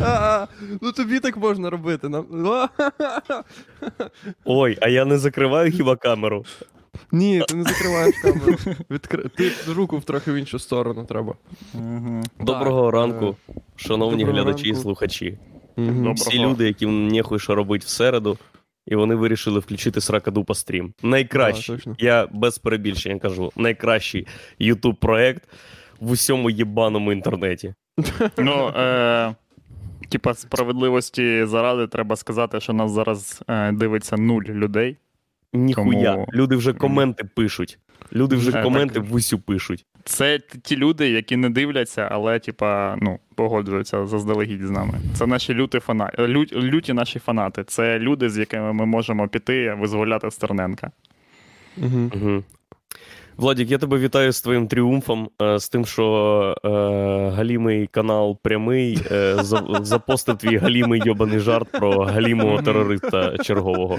А, Ну тобі так можна робити. нам- Ой, а я не закриваю хіба камеру. Ні, ти не закриваєш камеру. Відкри... Ти руку в трохи в іншу сторону треба. Доброго Так, ранку, шановні доброго глядачі і слухачі. Мгм. Всі люди, яким нехуй що робить в середу, і вони вирішили включити Сракадупа стрім. Найкращий, точно. я без перебільшення кажу, найкращий ютуб проект в усьому єбаному інтернеті. Ну, е, типа, справедливості заради треба сказати, що нас зараз е, дивиться нуль людей. Ніхуя. Тому- Люди вже коменти пишуть. Люди вже Е, коменти так. в усю пишуть. Це ті люди, які не дивляться, але, типа, ну, погоджуються заздалегідь з нами. Це наші люті фанати, лю, люті наші фанати. Це люди, з якими ми можемо піти визволяти Стерненка. Угу. Владік, я тебе вітаю з твоїм тріумфом, е, з тим, що е, галімий канал прямий е, запостив твій галімий йобаний жарт про галімого терориста чергового.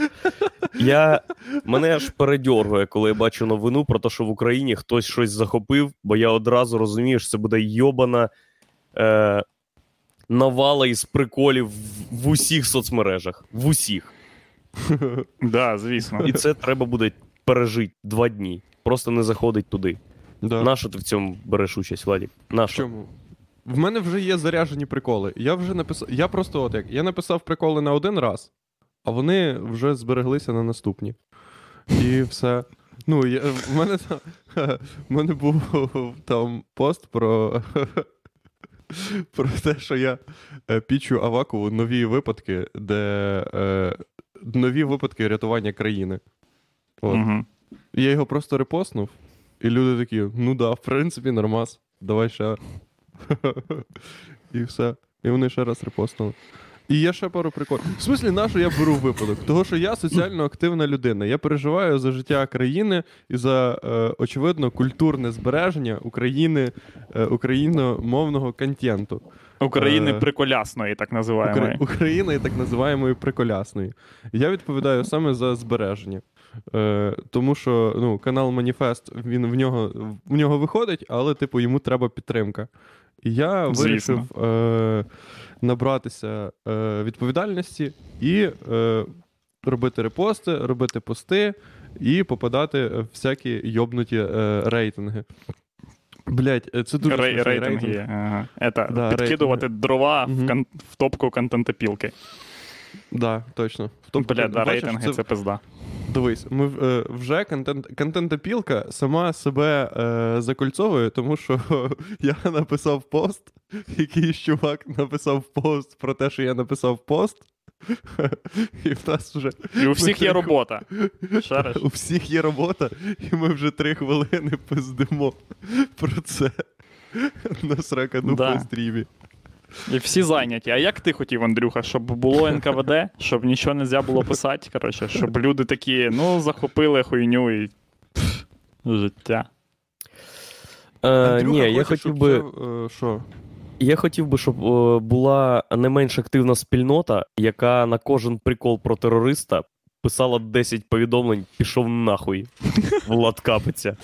Я, мене аж передьоргує, коли я бачу новину про те, що в Україні хтось щось захопив, бо я одразу розумію, що це буде йобана е, навала із приколів в, в усіх соцмережах. В усіх. Да, звісно. І це треба буде пережити два дні. Просто не заходить туди. Да. Нащо ти в цьому береш участь, Владік? Нащо? Чому? В мене вже є заряджені приколи. Я вже написав. Я просто от як. Я написав приколи на один раз, а вони вже збереглися на наступні. І все. Ну, я, в мене там, в мене був там пост про, про те, що я е, пічу Авакову нові випадки, де е, нові випадки рятування країни. От. Угу. Я його просто репостнув, і люди такі: ну да, в принципі, нормас, давай ще. І все. І вони ще раз репостнули. І є ще пару приколів. В смислі, на що я беру випадок? Того, що я соціально активна людина. Я переживаю за життя країни і за, е, очевидно, культурне збереження України, е, україномовного контенту. України Е, приколясної, так називаємо. Укра... України так називаємої приколясної. Я відповідаю саме за збереження. Е, тому що ну, канал Маніфест він в нього, в нього виходить, але типу йому треба підтримка. І я Звісно. вирішив е, набратися е, відповідальності і е, робити репости, робити пости і попадати в всякі йобнуті е, рейтинги. Блять, це дуже Рей- рейтинги. Ага. Это, Да, підкидувати дрова Мгм. в, кон- в топку контентопілки. Да, точно. В тому- Бля, да, рейтинги це пизда. Дивись, ми е, вже контент, контентопілка сама себе е, закольцовує, тому що я написав пост, якийсь чувак написав пост про те, що я написав пост. І в нас вже І у всіх є робота. Шариш? у всіх є робота, і ми вже три хвилини пиздимо про це на сракану Да. по стрімі. І всі зайняті. А як ти хотів, Андрюха, щоб було НКВД, щоб нічого не можна було писати, коротше, щоб люди такі, ну, захопили хуйню і пф, життя. Е, Андрюха ні, я хотів би. е, що? Я хотів би, щоб е, була не менш активна спільнота, яка на кожен прикол про терориста писала 10 повідомлень, пішов нахуй. Влад капиться.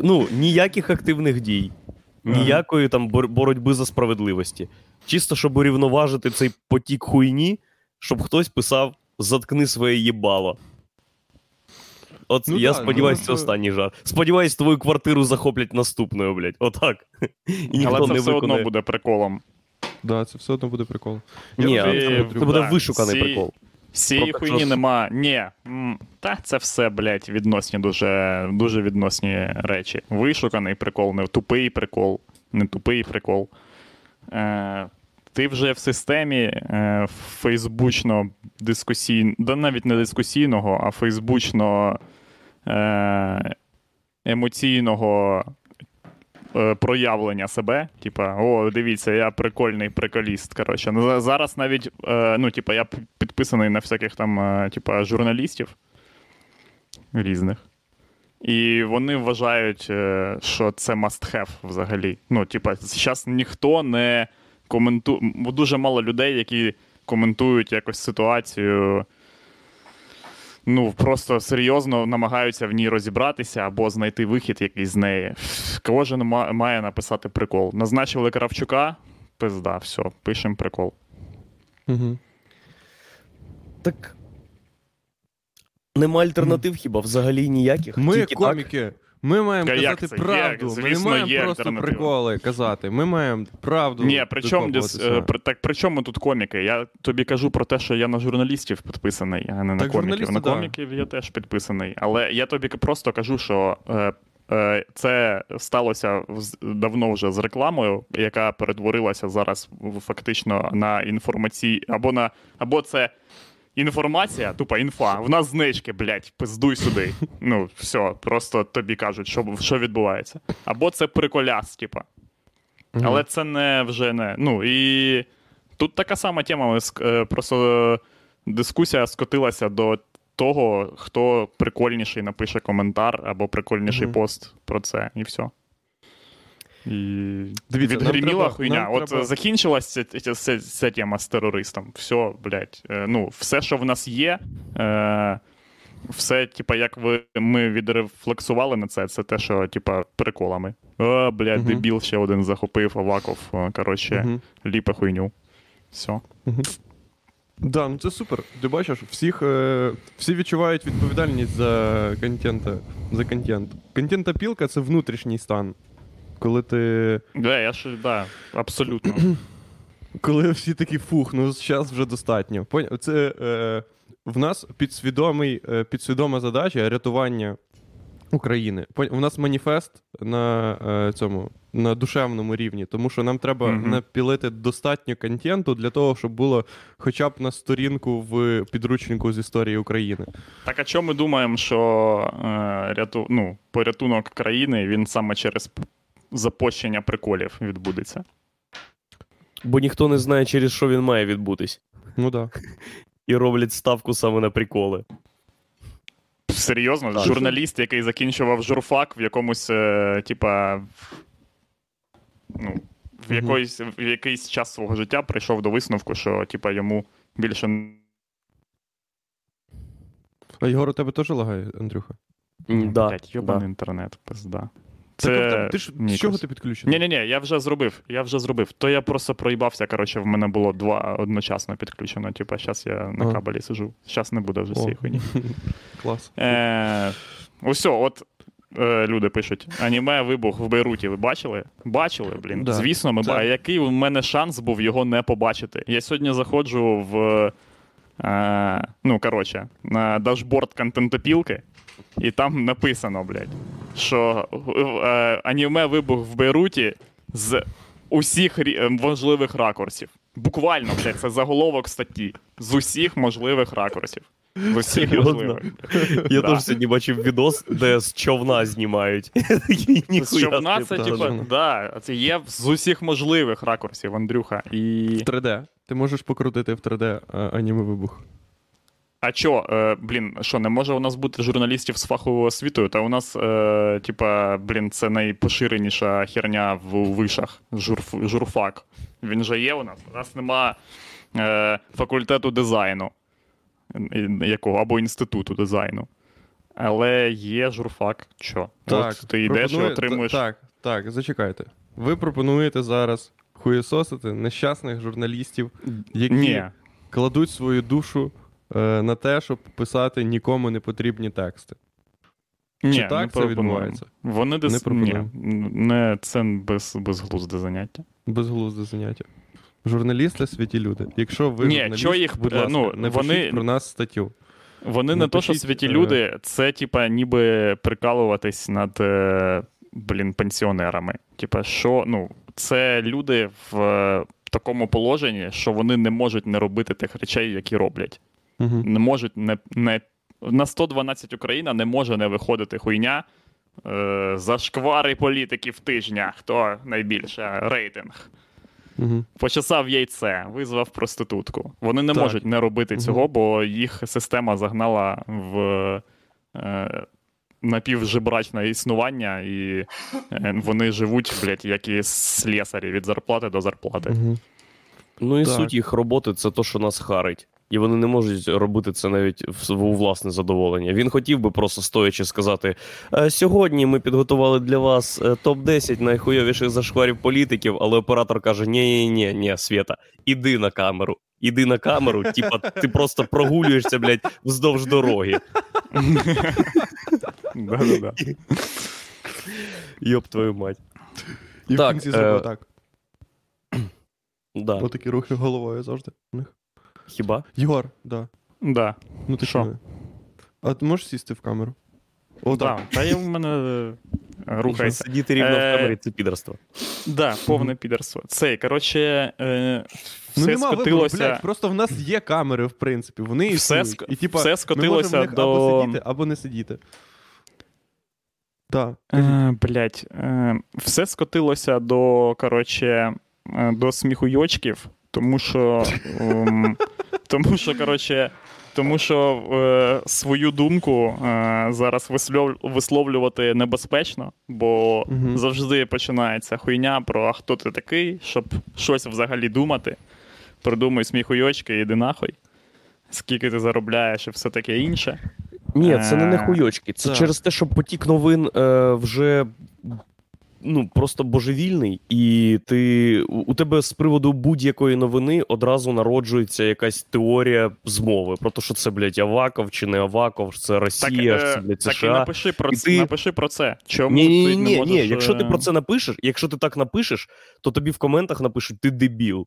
Ну, ніяких активних дій, ніякої там боротьби за справедливості. Чисто, щоб урівноважити цей потік хуйні, щоб хтось писав заткни своє їбало. От Ну я да, сподіваюся, ну, це це- останній жарт. Сподіваюсь, твою квартиру захоплять наступною, блядь. Отак. І ніхто Але це не все виконає. одно буде приколом. Да, це все одно буде прикол. Ні, Я вже це це буде да, вишуканий всі- прикол. Цієї хуйні що- нема. Ні. Та це все, блядь, відносні, дуже, дуже відносні речі. Вишуканий прикол, не тупий прикол, не тупий прикол. Е, ти вже в системі е, фейсбучно дискусійно, да навіть не дискусійного, а фейсбучно е, емоційного е, проявлення себе. Типа, о, дивіться, я прикольний приколіст. Коротше. Ну, зараз навіть, е, ну, типа, я підписаний на всяких там, е, типа, журналістів різних. І вони вважають, е, що це must have взагалі. Ну, типа, зараз ніхто не коментує. Дуже мало людей, які коментують якось ситуацію. ну, просто серйозно намагаються в ній розібратися або знайти вихід якийсь з неї. Кожен має написати прикол. Назначили Кравчука, пизда, все, пишемо прикол. Угу. Так. Нема альтернатив хіба взагалі ніяких. Ми, Тільки так. коміки, ми маємо як казати це? Є, правду. ми не звісно, маємо є просто альтернатива. приколи казати. Ми маємо правду. Ні, при чому докопуватися. е, при, так при чому тут коміки? Я тобі кажу про те, що я на журналістів підписаний, а не на Так, коміків. журналісти, На да. коміків я теж підписаний. Але я тобі просто кажу, що е, е, це сталося давно вже з рекламою, яка перетворилася зараз в- фактично на інформацій, або на або це. Інформація, тупа інфа. В нас знижки, блядь, пиздуй сюди. Ну, все, просто тобі кажуть, що, що відбувається. Або це приколяс, типа. Але це не вже не. Ну і тут така сама тема. е, Просто дискусія скотилася до того, хто прикольніший напише коментар або прикольніший пост про це, і все. І Дивіться, відгриміла треба- хуйня. От треба- закінчилась ця, ця, ця, тема з терористом. Все, блядь. Е, ну, все, що в нас є. Е, все, типа, як ви ми відрефлексували на це, це те, що, типа, приколами. О, блядь, Мгм. дебіл ще один захопив, Аваков, е, коротше, Мгм. ліпе хуйню. Все. Да, ну це супер. Ти бачиш, всіх, е, всі відчувають відповідальність за контента, за контент. Контентопілка це внутрішній стан. Коли ти. Да, я ж, да, абсолютно. Коли всі такі фух, ну зараз вже достатньо. Поня- Це е, в нас підсвідомий, е, підсвідома задача рятування України. У нас маніфест на е, цьому на душевному рівні, тому що нам треба Мгм. напілити достатньо контенту для того, щоб було хоча б на сторінку в підручнику з історії України. Так а чому ми думаємо, що е, ряту, ну, порятунок країни він саме через запущення приколів відбудеться? Бо ніхто не знає, через що він має відбутись. Ну да. І роблять ставку саме на приколи. Серйозно, Так. журналіст, який закінчував журфак в якомусь, е, типа, ну, в, Мгм. якийсь, в якийсь час свого життя прийшов до висновку, що типа, йому більше А Єгор, у тебе теж лагає, Андрюха? Да, Блядь, йобаний да. інтернет, пизда. Так, Це... тобто, ти ж з чого ти підключений? Ні, ні, ні, я вже зробив. Я вже зробив. То я просто проїбався. Коротше, в мене було два одночасно підключено. Типа, зараз я на кабелі сижу. Зараз не буде вже цієї хуйні. Клас. Е, Ось, от е, люди пишуть: аніме вибух в Бейруті. Ви бачили? Бачили, блін. Да. Звісно, ми Це- ба- А який у мене шанс був його не побачити? Я сьогодні заходжу в. Е, ну, коротше, на дашборд контентопілки, і там написано, блядь, що е, аніме вибух в Бейруті з усіх рі- е, можливих ракурсів. Буквально, блядь, це заголовок статті. З усіх можливих ракурсів. З усіх можливих. Я Да. теж сьогодні бачив відос, де з човна знімають. З човна це, да, типу, да. да, це є з усіх можливих ракурсів, Андрюха. І... В 3D. Ти можеш покрутити в 3D аніме вибух. А чо, е, блін, що, не може у нас бути журналістів з фаховою освітою? Та у нас, е, типа, блін, це найпоширеніша херня в вишах. Журф, журфак. Він же є у нас. У нас нема е, факультету дизайну якого, або інституту дизайну. Але є журфак. Чо? От ти йдеш і отримуєш. Так, так, зачекайте. Ви пропонуєте зараз хуєсосити нещасних журналістів, які Ні. кладуть свою душу на те, щоб писати нікому не потрібні тексти. Ні, Чи так не це відбувається? Вони десь Не ні, не це без, безглузде заняття. Безглузде заняття. Журналісти святі люди. Якщо ви Ні, журналіст, чо їх, будь е, ласка, ну, напишіть вони- про нас статтю. Вони не то, що святі е, люди, це типа ніби прикалуватись над е, блін, пенсіонерами. Типа, що ну, це люди в е, такому положенні, що вони не можуть не робити тих речей, які роблять. Угу. Не можуть не, не на 112 Україна не може не виходити хуйня. Е, зашквари політиків тижня. Хто найбільше рейтинг? Угу. Почесав яйце, визвав проститутку. Вони не Так. можуть не робити цього, бо їх система загнала в е, напівжебрачне існування, і е, вони живуть, блядь, як і слесарі від зарплати до зарплати. Угу. Ну і Так. суть їх роботи це то, що нас харить. І вони не можуть робити це навіть в у власне задоволення. Він хотів би просто стоячи сказати: «Е, сьогодні ми підготували для вас е, топ-10 найхуйовіших зашкварів політиків, але оператор каже: ні ні ні ні Свєта, іди на камеру. Іди на камеру, типа ти просто прогулюєшся, блядь, вздовж дороги. Да-да-да. Йоп твою мать. І Так, в кінці е, зробив так. Да. Отакі рухи головою завжди. у них. Хіба? Єгор, да. Да. Ну ти Що? А ти можеш сісти в камеру? О, Да. так. Та я в мене е, рухається. Сидіти рівно в Е, камері це підерство. Да, повне підерство. Цей, коротше, е, Ну все нема вибору, скотилося. блядь, просто в нас є камери, в принципі. Вони Все існують. ск- І, типа, все ми скотилося можемо в них до- або сидіти, або не сидіти. Так. Е, блять, е, все скотилося до, коротше, е, до сміхуйочків, тому що. ем, тому що, коротше. Тому що е, свою думку е, зараз вислов, висловлювати небезпечно, бо Мгм. завжди починається хуйня про а хто ти такий, щоб щось взагалі думати. Придумай сміхуйочки, іди нахуй. Скільки ти заробляєш і все таке інше. Ні, це не Е, нехуйочки. Це так. через те, що потік новин е, вже ну, просто божевільний, і ти, у тебе з приводу будь-якої новини одразу народжується якась теорія змови. Про те, що це, блядь, Аваков чи не Аваков, це Росія, так, це, е, блядь, так і напиши про І це. ти- Напиши про це. Чому Ні, ти ні, не можеш, ні. Якщо ти е, про це напишеш, якщо ти так напишеш, то тобі в коментах напишуть ти дебіл.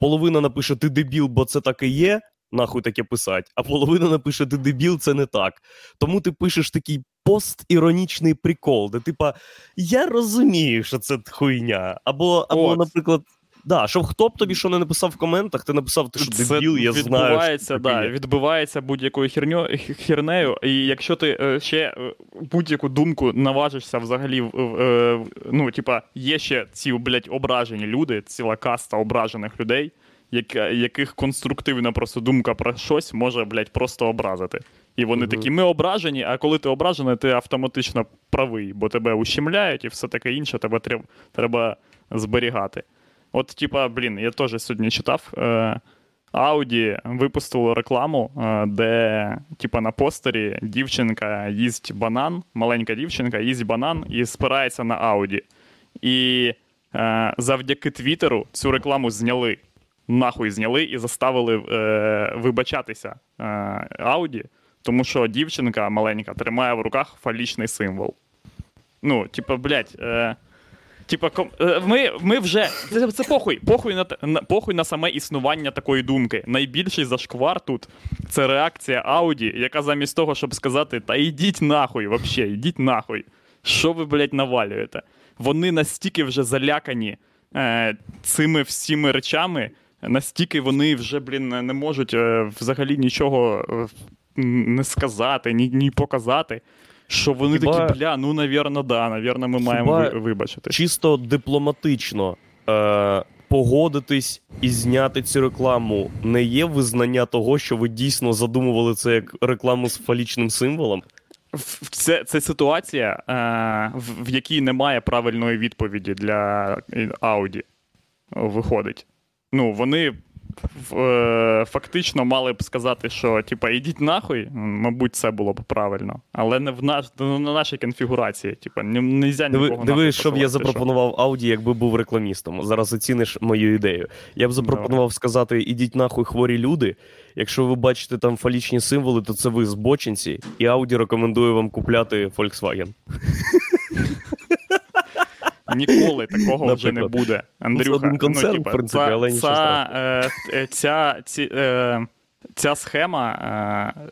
Половина напише ти дебіл, бо це так і є. Нахуй таке писать, а половина напише ти дебіл, це не так. Тому ти пишеш такий постіронічний прикол, де типа я розумію, що це хуйня. Або, або От. наприклад, да, щоб хто б тобі що не написав в коментах, ти написав, ти що Це дебіл, я знаю. відбувається, да, таке відбувається будь-якою херньо, хернею, і якщо ти е, ще е, будь-яку думку наважишся взагалі, е, ну, типа, є ще ці, блядь, ображені люди, ціла каста ображених людей, яких конструктивна просто думка про щось може, блядь, просто образити. І вони Мгм. такі, ми ображені, а коли ти ображений, ти автоматично правий, бо тебе ущемляють і все таке інше, тебе треба, треба зберігати. От, типа, блін, я теж сьогодні читав. Е, Audi випустило рекламу, е, де, типа, на постері дівчинка їсть банан, маленька дівчинка їсть банан і спирається на Audi. І е, завдяки Твіттеру цю рекламу зняли. Нахуй зняли і заставили е, вибачатися е, Audi, тому що дівчинка маленька тримає в руках фалічний символ. Ну, типа, блядь, е, Типа, ком- е, ми, ми вже. Це, це похуй, похуй на, на, похуй на саме існування такої думки. Найбільший зашквар тут це реакція Ауді, яка замість того, щоб сказати, та йдіть нахуй, вообще, йдіть нахуй. Що ви, блядь, навалюєте? Вони настільки вже залякані е, цими всіми речами, настільки вони вже, блін, не можуть е, взагалі нічого е, не сказати, ні, ні показати. Що вони Хіба- такі, бля, ну навірно, да, навірно, ми маємо Хіба- ви- вибачити. чисто дипломатично е, погодитись і зняти цю рекламу не є визнання того, що ви дійсно задумували це як рекламу з фалічним символом. Це, це ситуація, е, в, якій немає правильної відповіді для е, Audi. Виходить. Ну, вони е, фактично мали б сказати, що типа, ідіть нахуй, мабуть, це було б правильно. Але не в наш, на нашій конфігурації. Типа, не можна нікого диви нахуй що б я запропонував Ауді, якби був рекламістом. Зараз оціниш мою ідею. Я б запропонував сказати: ідіть нахуй хворі люди. Якщо ви бачите там фалічні символи, то це ви збочинці, і Ауді рекомендує вам купляти Volkswagen. Ніколи такого вже не буде. Андрюха, один ну, типа, в принципі, ця, але нічого ця, е, ця, ці, е, ця схема е,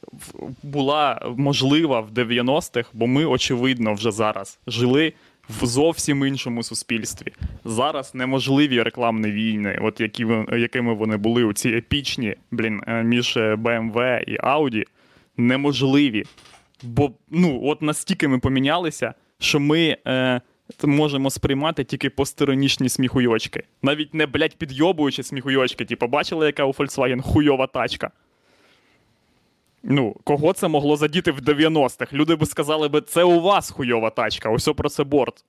була можлива в 90-х, бо ми, очевидно, вже зараз жили в зовсім іншому суспільстві. Зараз неможливі рекламні війни, от які, якими вони були, у ці епічні, блін, між BMW і Audi, неможливі. Бо ну, от настільки ми помінялися, що ми е, можемо сприймати тільки постеронічні сміхуйочки. Навіть не, блядь, підйобуючи сміхуйочки. Типу, бачили, яка у Volkswagen хуйова тачка? Ну, кого це могло задіти в 90-х? Люди би сказали би, це у вас хуйова тачка, ось про це борт.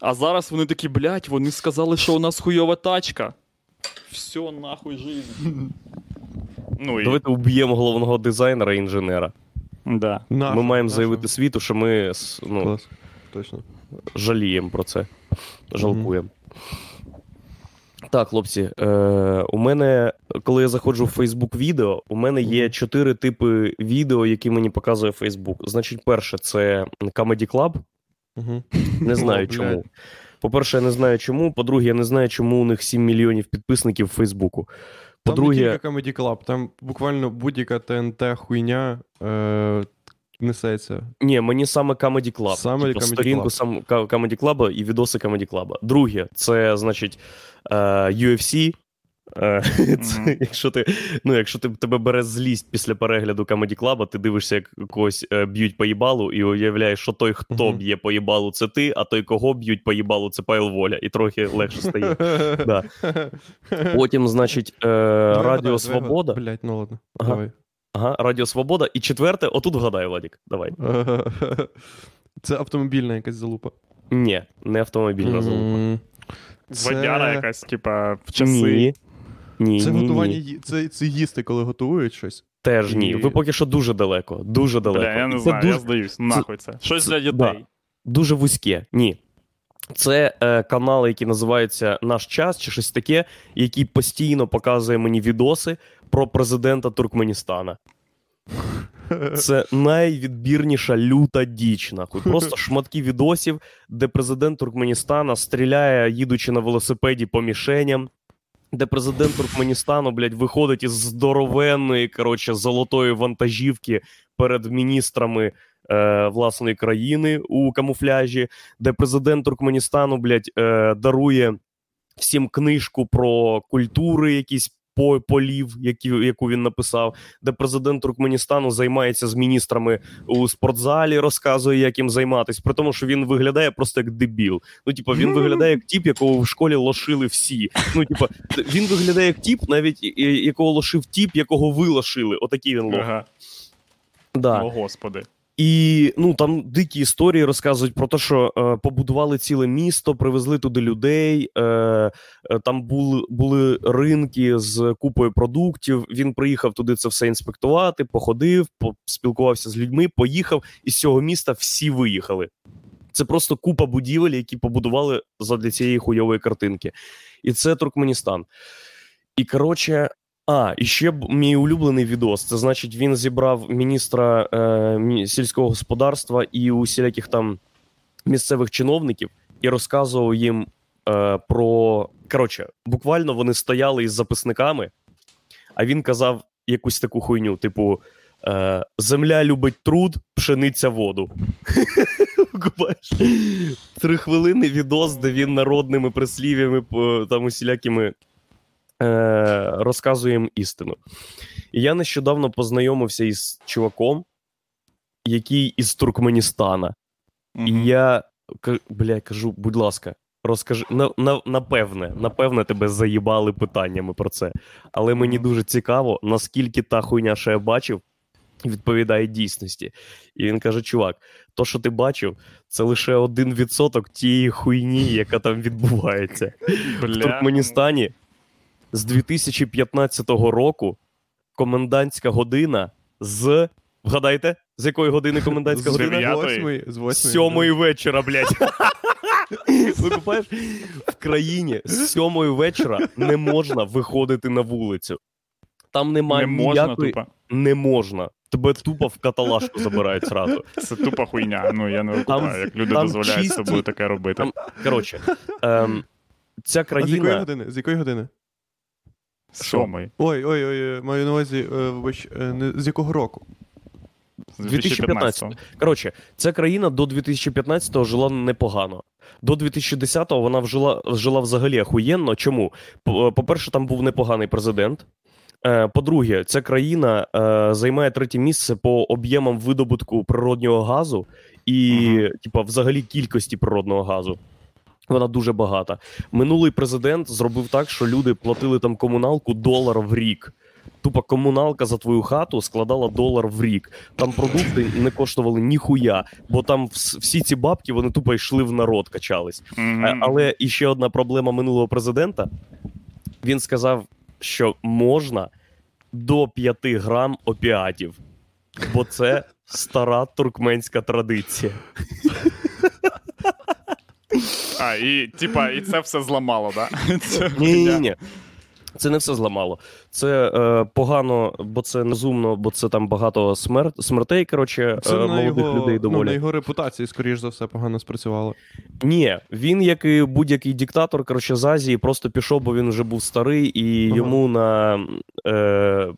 А зараз вони такі, блядь, вони сказали, що у нас хуйова тачка. Все, нахуй жизнь. Ну, і, Давайте уб'ємо головного дизайнера і інженера. да. Ми маємо заявити світу, що ми ну, Клас. Точно. Жаліємо про це. Жалкуємо. Так, хлопці, е, у мене, коли я заходжу в Facebook відео, у мене є чотири типи відео, які мені показує Facebook. Значить, перше, це Comedy Club. Угу. Не знаю чому. По-перше, я не знаю чому. По-друге, я не знаю, чому у них 7 мільйонів підписників в Фейсбуку. Там По-друге, не тільки Comedy Club, там буквально будь-яка ТНТ хуйня е, несеться. ні, мені саме Comedy Club. Саме Типу, Comedy сторінку Club. сам Comedy Club і відоси Comedy Club. Друге, це, значить, е, UFC. Е, Це, якщо ти, ну, якщо ти, тебе бере злість після перегляду Comedy Club, ти дивишся, як когось е, б'ють по їбалу, і уявляєш, що той, хто б'є по їбалу, це ти, а той, кого б'ють по їбалу, це Павел Воля, і трохи легше стає. Да. Потім, значить, е, Радіо Свобода. Блять, ну ладно. Ага. Давай. Ага, Радіо Свобода. І четверте, отут вгадай, Владік, давай. Це автомобільна якась залупа. Ні, не автомобільна залупа. Це- якась, типа, в часи. Ні. Ні, Це ні, готування, ні. це, це їсти, коли готують щось. Теж ні. І- Ви поки що дуже далеко. Дуже далеко. Бля, я не І знаю, це я здаюсь. Нахуй це. Щось для да. дітей. дуже вузьке. Ні. Це е, канал, який називається Наш час чи щось таке, який постійно показує мені відоси про президента Туркменістана. Це найвідбірніша люта діч, нахуй. Просто шматки відосів, де президент Туркменістана стріляє, їдучи на велосипеді по мішеням, де президент Туркменістану, блядь, виходить із здоровенної, коротше, золотої вантажівки перед міністрами е, власної країни у камуфляжі, де президент Туркменістану, блядь, е, дарує всім книжку про культури, якісь полів, які, яку він написав, де президент Туркменістану займається з міністрами у спортзалі, розказує, як їм займатися, при тому, що він виглядає просто як дебіл. Ну, типу, він виглядає як тіп, якого в школі лошили всі. Ну, типу, він виглядає як тіп, навіть якого лошив тіп, якого ви лошили. Отакий він лох. Ага. Да. О, господи. І ну там дикі історії розказують про те, що е, побудували ціле місто, привезли туди людей. Е, е, там були, були ринки з купою продуктів. Він приїхав туди це все інспектувати, походив, поспілкувався з людьми, поїхав, і з цього міста всі виїхали. Це просто купа будівель, які побудували задля цієї хуйової картинки. І це Туркменістан. І коротше, а, і ще мій улюблений відос. Це значить, він зібрав міністра е, сільського господарства і усіляких там місцевих чиновників і розказував їм е, про. Коротше, буквально вони стояли із записниками, а він казав якусь таку хуйню, типу. Е, Земля любить труд, пшениця воду. Три хвилини відос, де він народними прислів'ями, там усілякими е, розказує істину. І я нещодавно познайомився із чуваком, який із Туркменістана. Мгм. І я бля, кажу, будь ласка, розкажи. На, на, напевне, напевне, тебе заїбали питаннями про це. Але мені дуже цікаво, наскільки та хуйня, що я бачив, відповідає дійсності. І він каже: чувак, то, що ти бачив, це лише один відсоток тієї хуйні, яка там відбувається. В Туркменістані з 2015 року комендантська година з. Вгадайте, з якої години комендантська з година? восьмої, з З восьмої. сьомої вечора, блядь. Викупаєш? В країні з сьомої вечора не можна виходити на вулицю. Там немає Не можна ніякої... тупо. Не можна. Тебе тупо в каталажку забирають зразу. Це тупа хуйня. Ну я не викупаю, як люди там дозволяють чисті- собою таке робити. там- Коротше, ем, ця А з якої години? З якої години? Сьомий. Ой, ой, ой, маю на увазі, е, вибач, е, не, з якого року? 2015. 2015. Коротше, ця країна до 2015-го жила непогано. До 2010-го вона вжила, жила взагалі охуєнно. Чому? По- По-перше, там був непоганий президент. Е, По-друге, ця країна е, займає третє місце по об'ємам видобутку природнього газу і, Мгм. типа, взагалі кількості природного газу. Вона дуже багата. Минулий президент зробив так, що люди платили там комуналку долар в рік. Тупо комуналка за твою хату складала долар в рік. Там продукти не коштували ніхуя, бо там всі ці бабки вони тупо йшли в народ, качались. Е, Але іще одна проблема минулого президента. Він сказав, що можна до 5 грам опіатів. Бо це стара туркменська традиція. А, і типа, і це все зламало, да? Це Ні-ні-ні. Це не все зламало. Це е, погано, бо це незумно, бо це там багато смер... смертей, коротше, Це е, на молодих його, людей ну, на його репутації, скоріш за все, погано спрацювало. Ні, він, як і будь-який диктатор, коротше, з Азії, просто пішов, бо він вже був старий, і Ага. йому на, е,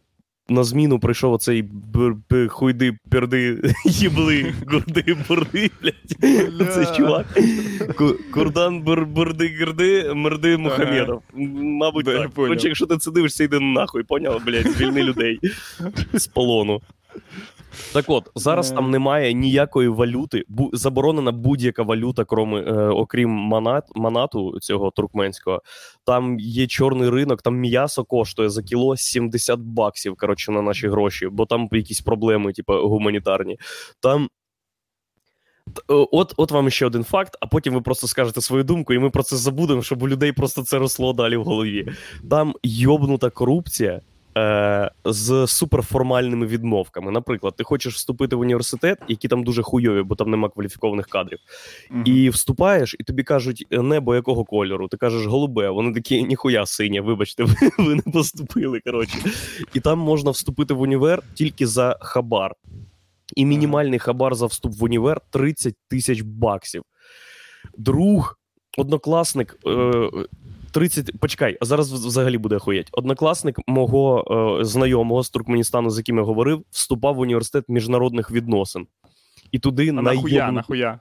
на зміну прийшов оцей б- хуйди, перди, їбли, гурди, бурди, блядь. Це чувак. Ку- Курдан бур, бурди, гирди, мерди Мухамедов. Мабуть, Да, я так. понял. Якщо ти це дивишся, йди нахуй, поняв, блядь, звільни людей з полону. Так от, зараз Е. там немає ніякої валюти, бу- заборонена будь-яка валюта, кроме, е, окрім манат, манату цього туркменського. Там є чорний ринок, там м'ясо коштує за кіло 70 баксів, коротше, на наші гроші, бо там якісь проблеми, типу, гуманітарні. Там. Е, От, от вам ще один факт, а потім ви просто скажете свою думку, і ми про це забудемо, щоб у людей просто це росло далі в голові. Там йобнута корупція е, з суперформальними відмовками. Наприклад, ти хочеш вступити в університет, які там дуже хуйові, бо там нема кваліфікованих кадрів. Мгм. І вступаєш, і тобі кажуть, небо якого кольору? Ти кажеш голубе. Вони такі, ніхуя синє, вибачте, ви, ви не поступили. Коротше. І там можна вступити в універ тільки за хабар. І мінімальний хабар за вступ в універ 30 тисяч баксів. Друг, однокласник. Е, 30, почекай, а зараз взагалі буде охуєть. Однокласник мого е, знайомого з Туркменістану, з яким я говорив, вступав в університет міжнародних відносин. І туди А нахуя, нахуя?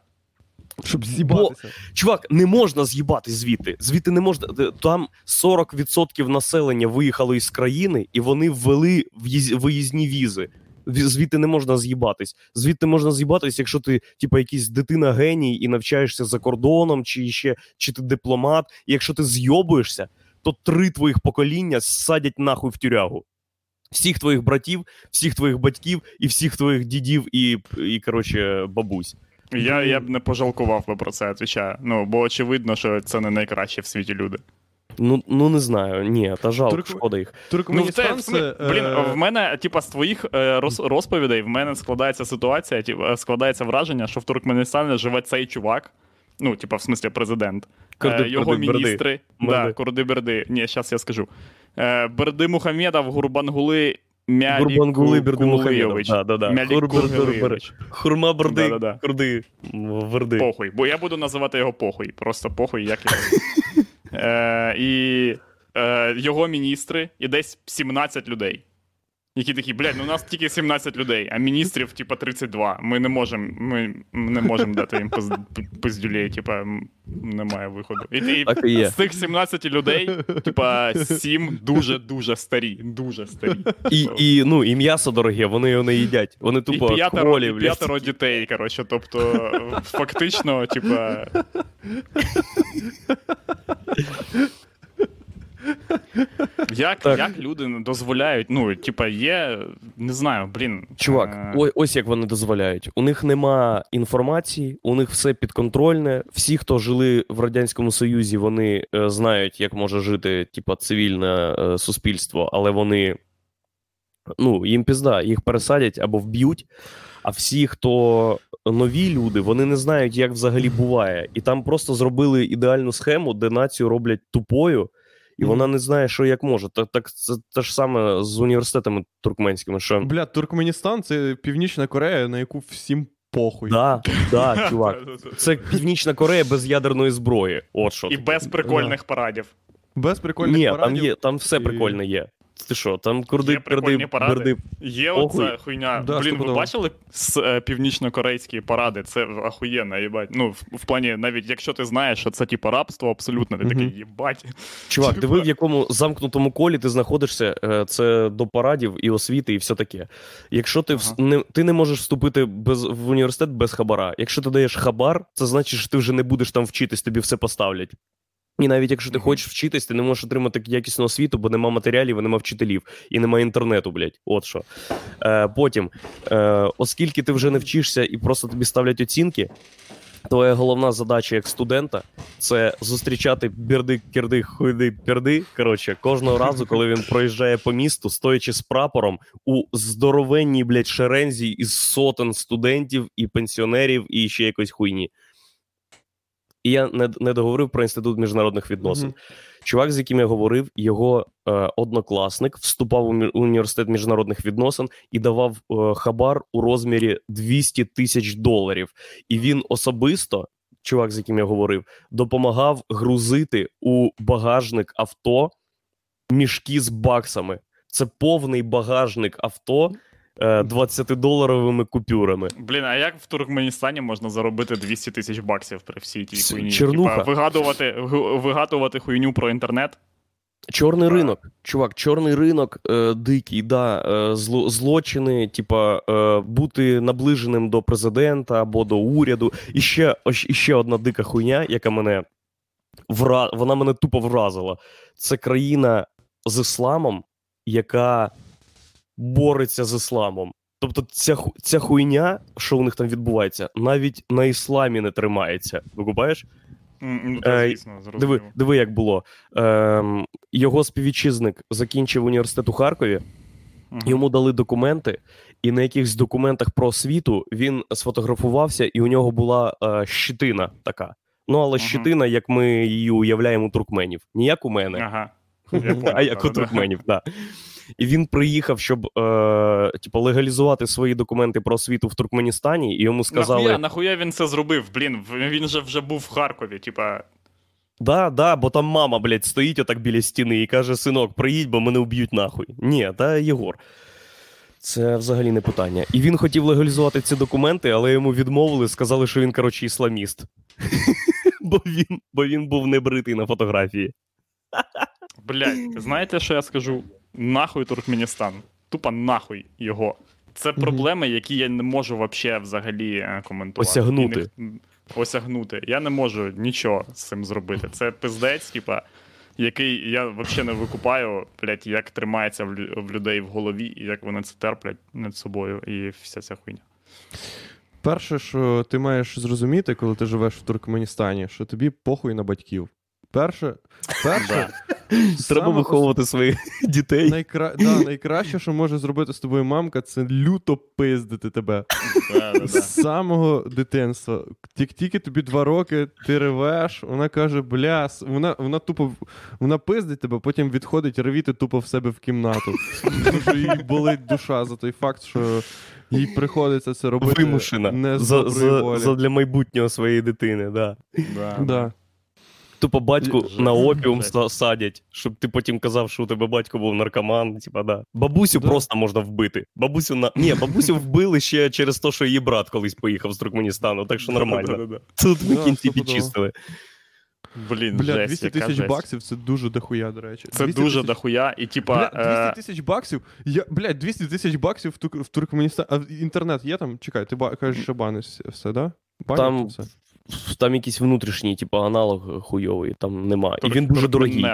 Щоб з'їбатися. Чувак, не можна з'їбати звідти. Звідти не можна. Там 40% населення виїхало із країни, і вони ввели в'їз- виїзні візи. Ві- Звідти не можна з'їбатись. Звідти можна з'їбатись, якщо ти, типа, якийсь дитина геній і навчаєшся за кордоном, чи ще чи ти дипломат. І якщо ти з'йобуєшся, то три твоїх покоління садять нахуй в тюрягу. Всіх твоїх братів, всіх твоїх батьків і всіх твоїх дідів і, і коротше, бабусь. Я, я б не пожалкував би про це, відповідаю. Ну, бо очевидно, що це не найкращі в світі люди. Ну, ну не знаю. Ні, та жалко, Турк- шкода їх. Ну, в Туркменістан те, в це... блін, е, в мене, типа, з твоїх е, роз, розповідей, в мене складається ситуація, типа, складається враження, що в Туркменістані живе цей чувак. Ну, типа, в смислі, президент. Курди- е, його Курди-Берди. міністри. Да, Курди-Берди. Ні, зараз я скажу. Е, Берди Мухамедов, Гурбангули, Гурбангули Берди Мухамедов. Кулийович. Да, да, да. Хурма Берди, Да-да-да. Курди, Верди. Похуй. Бо я буду називати його похуй. Просто похуй, як його. е, і е, його міністри, і десь 17 людей. Які такі, блядь, ну у нас тільки 17 людей, а міністрів, типа, 32. Ми не можемо, ми не можемо дати їм пиз- пиздюлей, типа, немає виходу. І, і Так і є. з цих 17 людей, типа, 7 дуже-дуже старі. Дуже старі. І, і, ну, і м'ясо дороге, вони його не їдять. Вони тупо і п'ятеро, кролі, і п'ятеро дітей, коротше, тобто, фактично, типа. Як, Так. як люди дозволяють? Ну, типа, є, не знаю, блін. Чувак, е, ось як вони дозволяють. У них нема інформації, у них все підконтрольне. Всі, хто жили в Радянському Союзі, вони е, знають, як може жити типа, цивільне е, суспільство, але вони. Ну, їм пізда, їх пересадять або вб'ють. А всі, хто нові люди, вони не знають, як взагалі буває. І там просто зробили ідеальну схему, де націю роблять тупою, і вона не знає, що як може. Так, так це те ж саме з університетами туркменськими. що... Бля, Туркменістан це Північна Корея, на яку всім похуй. Да, да, чувак. Це Північна Корея без ядерної зброї. От що. І без прикольних парадів. Без прикольних Ні, там парадів. є, там все прикольне є. Ти що, там курди, Є прикольні паради. берди. Є оця хуйня. Да, Блін, ви бачили з е, північно-корейські паради? Це ахуєнно, їбать. Ну, в, в плані, навіть якщо ти знаєш, що це типу рабство, абсолютно, ти Мгм. такий їбать. Чувак, диви, в якому замкнутому колі ти знаходишся, е, це до парадів і освіти, і все таке. Якщо ти, вс- не, ти не можеш вступити без, в університет без хабара. Якщо ти даєш хабар, це значить, що ти вже не будеш там вчитись, тобі все поставлять. І навіть якщо ти хочеш вчитись, ти не можеш отримати якісну освіту, бо нема матеріалів, і нема вчителів, і нема інтернету, блядь. От що. Е, потім, е, оскільки ти вже не вчишся і просто тобі ставлять оцінки, Твоя головна задача як студента це зустрічати бірди, кірди, хуйди, пірди. Коротше, кожного разу, коли він проїжджає по місту, стоячи з прапором у здоровенній, блядь, шерензі із сотень студентів і пенсіонерів, і ще якоїсь хуйні. І я не, не договорив про інститут міжнародних відносин. Мгм. Чувак, з яким я говорив, його е, однокласник вступав у університет міжнародних відносин і давав е, хабар у розмірі 200 тисяч доларів. І він особисто, чувак, з яким я говорив, допомагав грузити у багажник авто мішки з баксами. Це повний багажник авто 20-доларовими купюрами. Блін, а як в Туркменістані можна заробити 200 тисяч баксів при всій тій хуйні? чернуха. Типа, вигадувати, вигадувати хуйню про інтернет? Чорний Так. ринок, чувак, чорний ринок е, дикий, да, е, зло, злочини, типа е, бути наближеним до президента або до уряду. І ще, і ще одна дика хуйня, яка мене вра... вона мене тупо вразила. Це країна з ісламом, яка бореться з ісламом. Тобто ця, ця хуйня, що у них там відбувається, навіть на ісламі не тримається. Викупаєш? Ну, Е, звісно, Диви, зрозуміло. диви, як було. Ем, його співвітчизник закінчив університет у Харкові, Мгм. йому дали документи, і на якихось документах про освіту він сфотографувався, і у нього була е, щитина така. Ну, але Мгм. щитина, як ми її уявляємо у туркменів. Не як у мене, Ага. А як у туркменів, так. І він приїхав, щоб е, типу, легалізувати свої документи про освіту в Туркменістані, і йому сказали: Нахуя, нахуя він це зробив? Блін, він же вже був в Харкові, типа. Да, да, бо там мама, блядь, стоїть отак біля стіни і каже: синок, приїдь, бо мене вб'ють нахуй. Ні, та Єгор. Це взагалі не питання. І він хотів легалізувати ці документи, але йому відмовили, сказали, що він, коротше, ісламіст. бо, він, бо він був небритий на фотографії. Блядь, знаєте, що я скажу? Нахуй Туркменістан. Тупо нахуй його. Це проблеми, які я не можу вообще взагалі е, коментувати. Осягнути. Не- Осягнути. Я не можу нічого з цим зробити. Це пиздець, типа, який я взагалі не викупаю, блядь, як тримається в, в людей в голові, і як вони це терплять над собою, і вся ця хуйня. Перше, що ти маєш зрозуміти, коли ти живеш в Туркменістані, що тобі похуй на батьків. Перше, перше Треба виховувати своїх дітей. Найкра... Да, найкраще, що може зробити з тобою мамка, це люто пиздити тебе. З самого дитинства. Тільки тобі два роки, ти ревеш, вона каже, бля, вона, вона тупо вона пиздить тебе, потім відходить ревіти тупо в себе в кімнату. Що їй болить душа за той факт, що їй приходиться це робити Вимушена. не За, за, за для майбутнього своєї дитини, да. Да. Да. Тупо батьку Жесть. на опіум садять, щоб ти потім казав, що у тебе батько був наркоман. Типа, да. Бабусю Да. просто можна вбити. Бабусю на. Ні, бабусю вбили ще через те, що її брат колись поїхав з Туркменістану, так що нормально. Тут Да, кінці підчистили. Блін, Бля, жесть, 200 яка тисяч баксів це дуже дохуя, до речі. Це дуже тисяч- дохуя, і типа. Бля, 200 е, тисяч баксів. Я, блядь, 200 тисяч баксів в, Тур- в Туркменістані. А інтернет є там? Чекай, ти ба- кажеш, що баниш все, да? Там, все? Там якийсь внутрішній, типу, аналог хуйовий, там нема. І він дуже дорогий.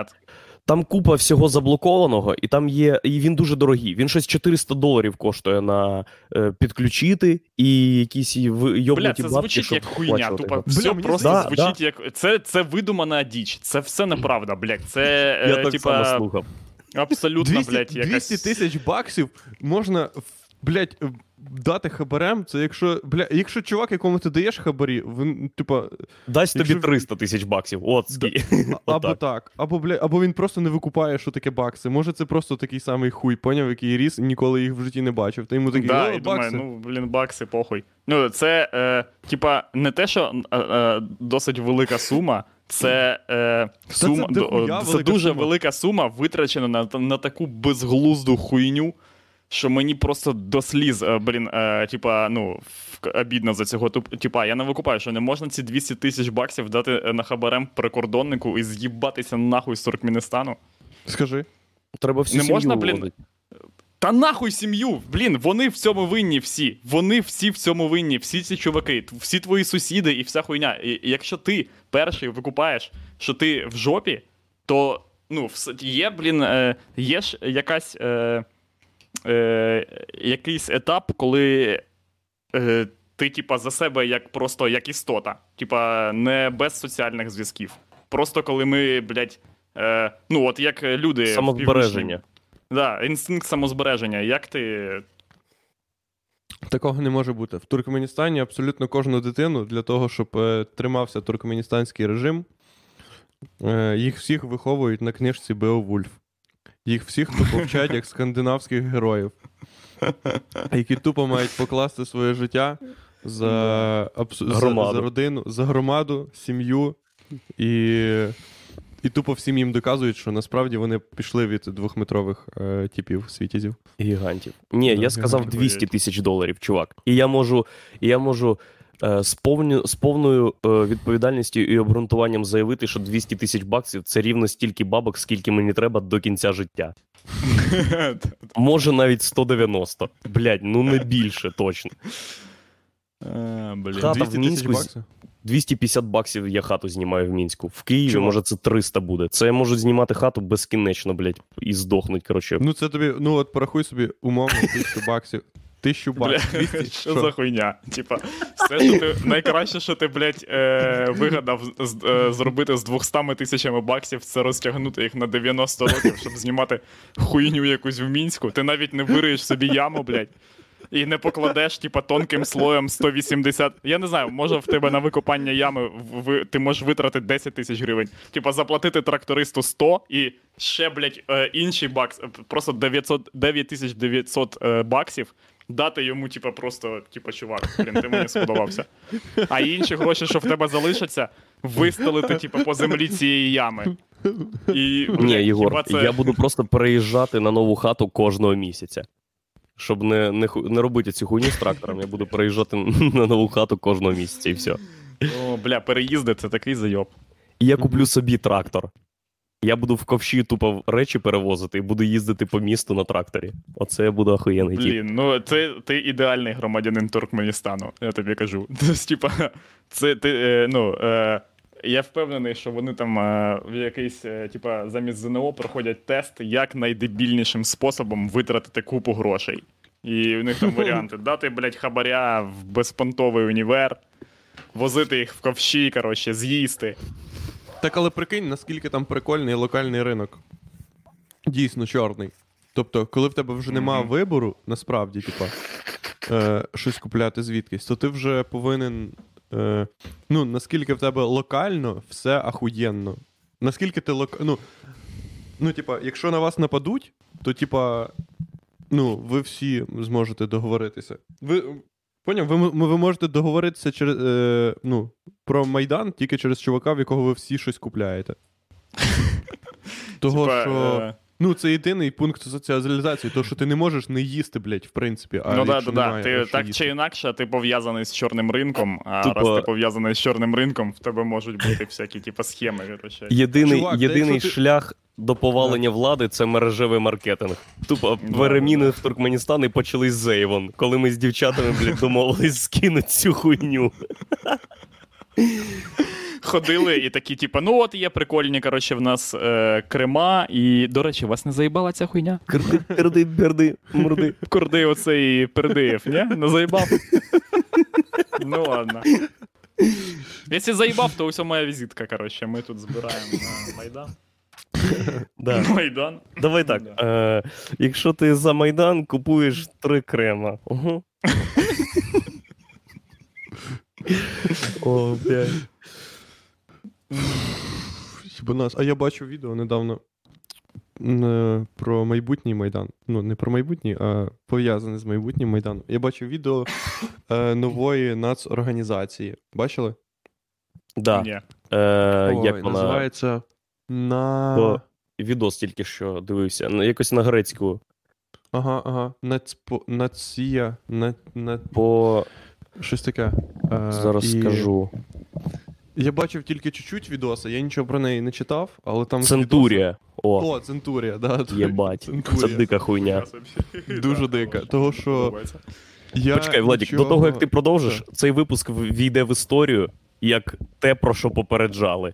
Там купа всього заблокованого, і там є. І він дуже дорогий. Він щось 400 доларів коштує на е, підключити, і якісь і в- Бля, це бабки, звучить щоб як хуйня. Тупо його. все мені просто здається- звучить як. Це, це видумана діч. Це все неправда, блядь. Це Я е, так типа само слухав. абсолютно, 200, блядь, якась. 200 тисяч баксів можна, блядь, дати хабарем. Це якщо, бля, якщо чувак, якому ти даєш хабарі, він, типа, Дасть тобі Якщо- 300 тисяч баксів. От Да. або так, або, бля, або він просто не викупає, що таке бакси. Може, це просто такий самий хуй, поняв, який ріс, і ніколи їх в житті не бачив. Та йому такий, да, і думаю, бакси. ну, блін, бакси, похуй. Ну, це, е, типа, не те, що е, е, досить велика сума, це, е, сума, це до- дохуя це велика дуже сума. велика сума, витрачена на, на таку безглузду хуйню, що мені просто до сліз, е, блін, е, типа, ну, обідно за цього. Туп- Типа, я не викупаю, що не можна ці 200 тисяч баксів дати е, на хабарем прикордоннику і з'їбатися нахуй з Туркменістану. Скажи. Треба всю Не сім'ю можна, блін. Та нахуй сім'ю! Блін, вони в цьому винні всі. Вони всі в цьому винні, всі ці чуваки, всі твої сусіди і вся хуйня. І, і якщо ти перший викупаєш, що ти в жопі, то ну, є, блін, е, є ж якась. Е, е, якийсь етап, коли е, ти, типа, за себе як просто як істота. Типа, не без соціальних зв'язків. Просто коли ми, блядь, е, ну от як люди. Самозбереження. Да, інстинкт самозбереження. Як ти. Такого не може бути. В Туркменістані абсолютно кожну дитину для того, щоб е, тримався туркменістанський режим, е, їх всіх виховують на книжці Беовульф. Їх всіх тупо вчать як скандинавських героїв, які тупо мають покласти своє життя за, абс- за, за родину, за громаду, сім'ю і. І тупо всім їм доказують, що насправді вони пішли від двохметрових е, типів світязів. Гігантів. Ні, Да, я сказав гігантів. 200 тисяч доларів, чувак. І я можу, і я можу з, повню, з повною е, відповідальністю і обґрунтуванням заявити, що 200 тисяч баксів це рівно стільки бабок, скільки мені треба до кінця життя. Може навіть 190. Блядь, ну не більше точно. Е, блін. 200 в Мінську тисяч баксів. 250 баксів я хату знімаю в Мінську. В Києві, Чувак. може, це 300 буде. Це я можу знімати хату безкінечно, блядь, і здохнуть, коротше. Ну, це тобі, ну от порахуй собі умовно тисячу баксів. Тисячу баксів. 200, що за хуйня? Типа, все, що ти найкраще, що ти, блядь, е, вигадав з- е, зробити з 200 тисячами баксів, це розтягнути їх на 90 років, щоб знімати хуйню якусь в мінську. Ти навіть не вириєш собі яму, блядь. І не покладеш, типа, тонким слоєм 180. Я не знаю, може в тебе на викопання ями в- ви, ти можеш витратити 10 тисяч гривень. Типа заплатити трактористу 100 і ще, блядь, е, інший бакс, просто 900, 9900 е, баксів. Дати йому, типа, просто, типа, чувак, блін, ти мені сподобався. А інші гроші, що в тебе залишаться, вистелити, типа, по землі цієї ями. І, Ні, Єгор, це... я буду просто переїжджати на нову хату кожного місяця. Щоб не, не, не робити цю хуйню з трактором, я буду переїжджати на нову хату кожного місяця і все. О, бля, переїзди це такий зайоб. І я куплю собі трактор. Я буду в ковші тупо речі перевозити і буду їздити по місту на тракторі. Оце я буду охуєнний тіп. Блін, ну це ти ідеальний громадянин Туркменістану, я тобі кажу. Тобто, типа, це ти, е, ну. Е, я впевнений, що вони там е, в якийсь, е, типа, замість ЗНО проходять тест, як найдебільнішим способом витратити купу грошей. І в них там варіанти: дати, блядь, хабаря в безпонтовий універ, возити їх в ковші, коротше, з'їсти. Так, але прикинь, наскільки там прикольний локальний ринок. Дійсно чорний. Тобто, коли в тебе вже немає Мгм. вибору, насправді, типа, е, щось купляти звідкись, то ти вже повинен. Е, ну, наскільки в тебе локально все ахуєнно. Наскільки ти лок... Ну, ну, типа, якщо на вас нападуть, то, типа, ну, ви всі зможете договоритися. Ви. Поняв, ви, ви можете договоритися через, е, ну, про Майдан тільки через чувака, в якого ви всі щось купляєте. Того, що. Ну, це єдиний пункт соціалізації, то що ти не можеш не їсти, блядь, в принципі. А ну да, да, да. Ти так їсти. чи інакше, ти пов'язаний з чорним ринком, а Тупо- раз ти пов'язаний з чорним ринком, в тебе можуть бути всякі, типу, схеми. Короче. Єдиний, Чувак, єдиний ти- шлях до повалення влади це мережевий маркетинг. Тупо переміни в Туркменістан і почались з Зейвон, коли ми з дівчатами, блядь, домовились скинути цю хуйню. Ходили і такі, типу, ну от є прикольні, коротше, в нас е, крема, і, до речі, вас не заїбала ця хуйня? Крди, перди, берди, мурди. Курди оцей пердиєв, ні? Не заїбав? ну ладно. Якщо заїбав, то ось моя візитка, коротше, ми тут збираємо на Майдан. Да. Майдан. Давай так. Да. Е, якщо ти за Майдан купуєш три крема. Угу. О, блядь. Хіба нас. А я бачив відео недавно е, про майбутній Майдан. Ну, не про майбутній, а пов'язане з майбутнім Майданом. Я бачив відео е, нової нацорганізації. Бачили? Да. Ні. Е, Ой, як вона називається на. По- відос тільки що дивився. Ну, Якось на грецьку. Ага, ага. Нацпо... Нація. На... На... По Щось таке. Е, зараз і скажу. Я бачив тільки чуть-чуть відоса, я нічого про неї не читав, але там. Центурія. О, О, Центурія, да. єбать. Центурія. Це дика хуйня. Дуже дика. Того, що я Почекай, Владік, нічого- до того як ти продовжиш, цей випуск війде в історію як те, про що попереджали.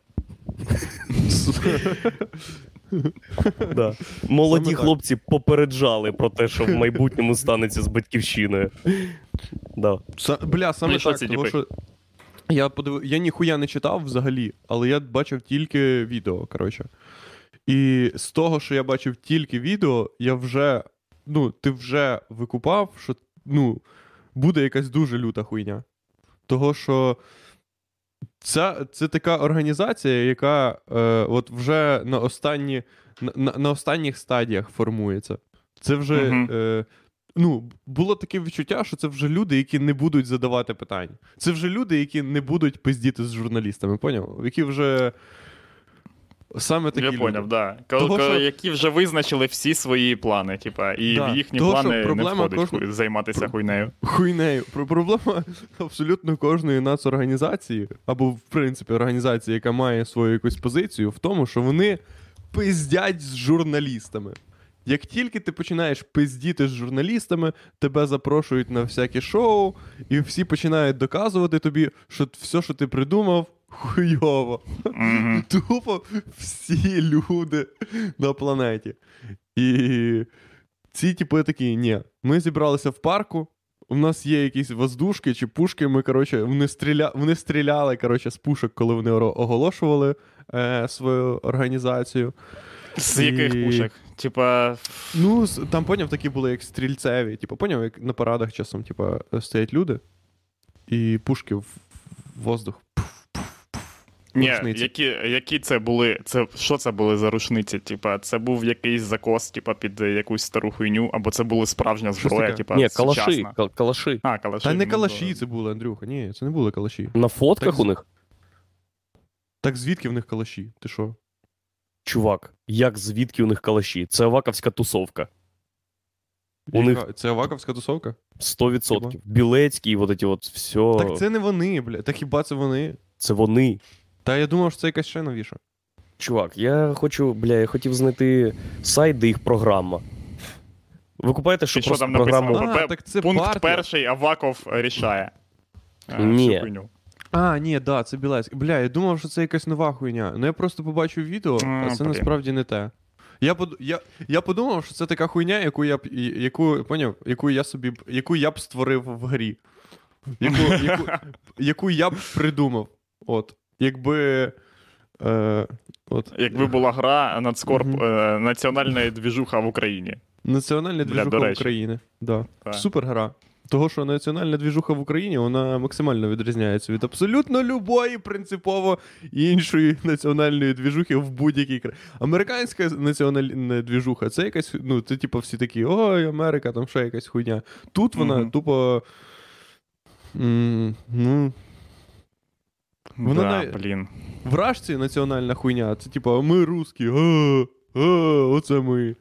Да. Молоді Саме так. хлопці попереджали про те, що в майбутньому станеться з батьківщиною. Да. Са- Бля, саме так, тому що я подив... я ніхуя не читав взагалі, але я бачив тільки відео, коротше. І з того, що я бачив тільки відео, я вже. Ну, ти вже викупав, що ну, буде якась дуже люта хуйня. Того, що це, це така організація, яка е, от вже на, останні, на, на, останніх стадіях формується. Це вже. Мгм. Е, ну, було таке відчуття, що це вже люди, які не будуть задавати питань. Це вже люди, які не будуть пиздіти з журналістами, поняв? Які вже. Саме такі Я люди. поняв, да. Того, ко- що- які вже визначили всі свої плани, типа, і Да. в їхні Того, плани не входить кожного- займатися хуйнею. Хуйнею. Про проблема абсолютно кожної нацорганізації, або, в принципі, організації, яка має свою якусь позицію, в тому, що вони пиздять з журналістами. Як тільки ти починаєш пиздіти з журналістами, тебе запрошують на всякі шоу, і всі починають доказувати тобі, що все, що ти придумав, хуйово. Мгм. Тупо всі люди на планеті. І ці типи такі, ні, ми зібралися в парку. У нас є якісь воздушки чи пушки. Ми, коротше, вони, стріля... вони стріляли коротше, з пушок, коли вони оголошували е, свою організацію. З яких пушек? Типа, Ну, там поняв, такі були як стрільцеві. Типу, поняв, як на парадах часом, типу, стоять люди, і пушки в в воздух. ні, рушниці. які, які це були? Це, що це були за рушниці? Типа, це був якийсь закос, типа, під якусь стару хуйню, або це була справжня зброя, типа, Ні, калаши, сучасна. кал- калаши. А, калаші. Та не ну, калаші це були, Андрюха. Ні, це не були калаші. На фотках Так у них? Так звідки в них калаші? Ти що? Чувак, як звідки у них калаші? Це аваковська тусовка. У них Це Аваковська тусовка? 100%. Білецький, вот эти от все. Так це не вони, бля. Та хіба це вони? Це вони. Та я думав, що це якась ще новіша. Чувак, я хочу, бля, я хотів знайти сайт, де їх програма. Ви купаєте, що І що просто там написано? програму. А, Пе- так це Пункт партія. перший Аваков рішає. Е, Ні. всю хуйню. А, ні, да, це Білецький. Бля, я думав, що це якась нова хуйня. Ну я просто побачив відео, а А, це блін. насправді не те. Я, под... я, я подумав, що це така хуйня, яку я б яку, поняв, яку я собі яку я б створив в грі. Яку, яку, яку я б придумав. От. Якби. Е, от, Якби була гра нацкорп Мгм. е, національної двіжуха в Україні. Національна Бля, двіжуха до в. Україні. Да. Так. Супер гра. Того, що національна двіжуха в Україні, вона максимально відрізняється від абсолютно любої принципово іншої національної двіжухи в будь-якій країні. Американська національна двіжуха це якась, ну, це типу всі такі, ой, Америка, там ще якась хуйня. Тут вона Мгм. тупо. м, ну, Воно да, навіть- блін. вражці національна хуйня, це типу, ми русські, а, а, оце ми.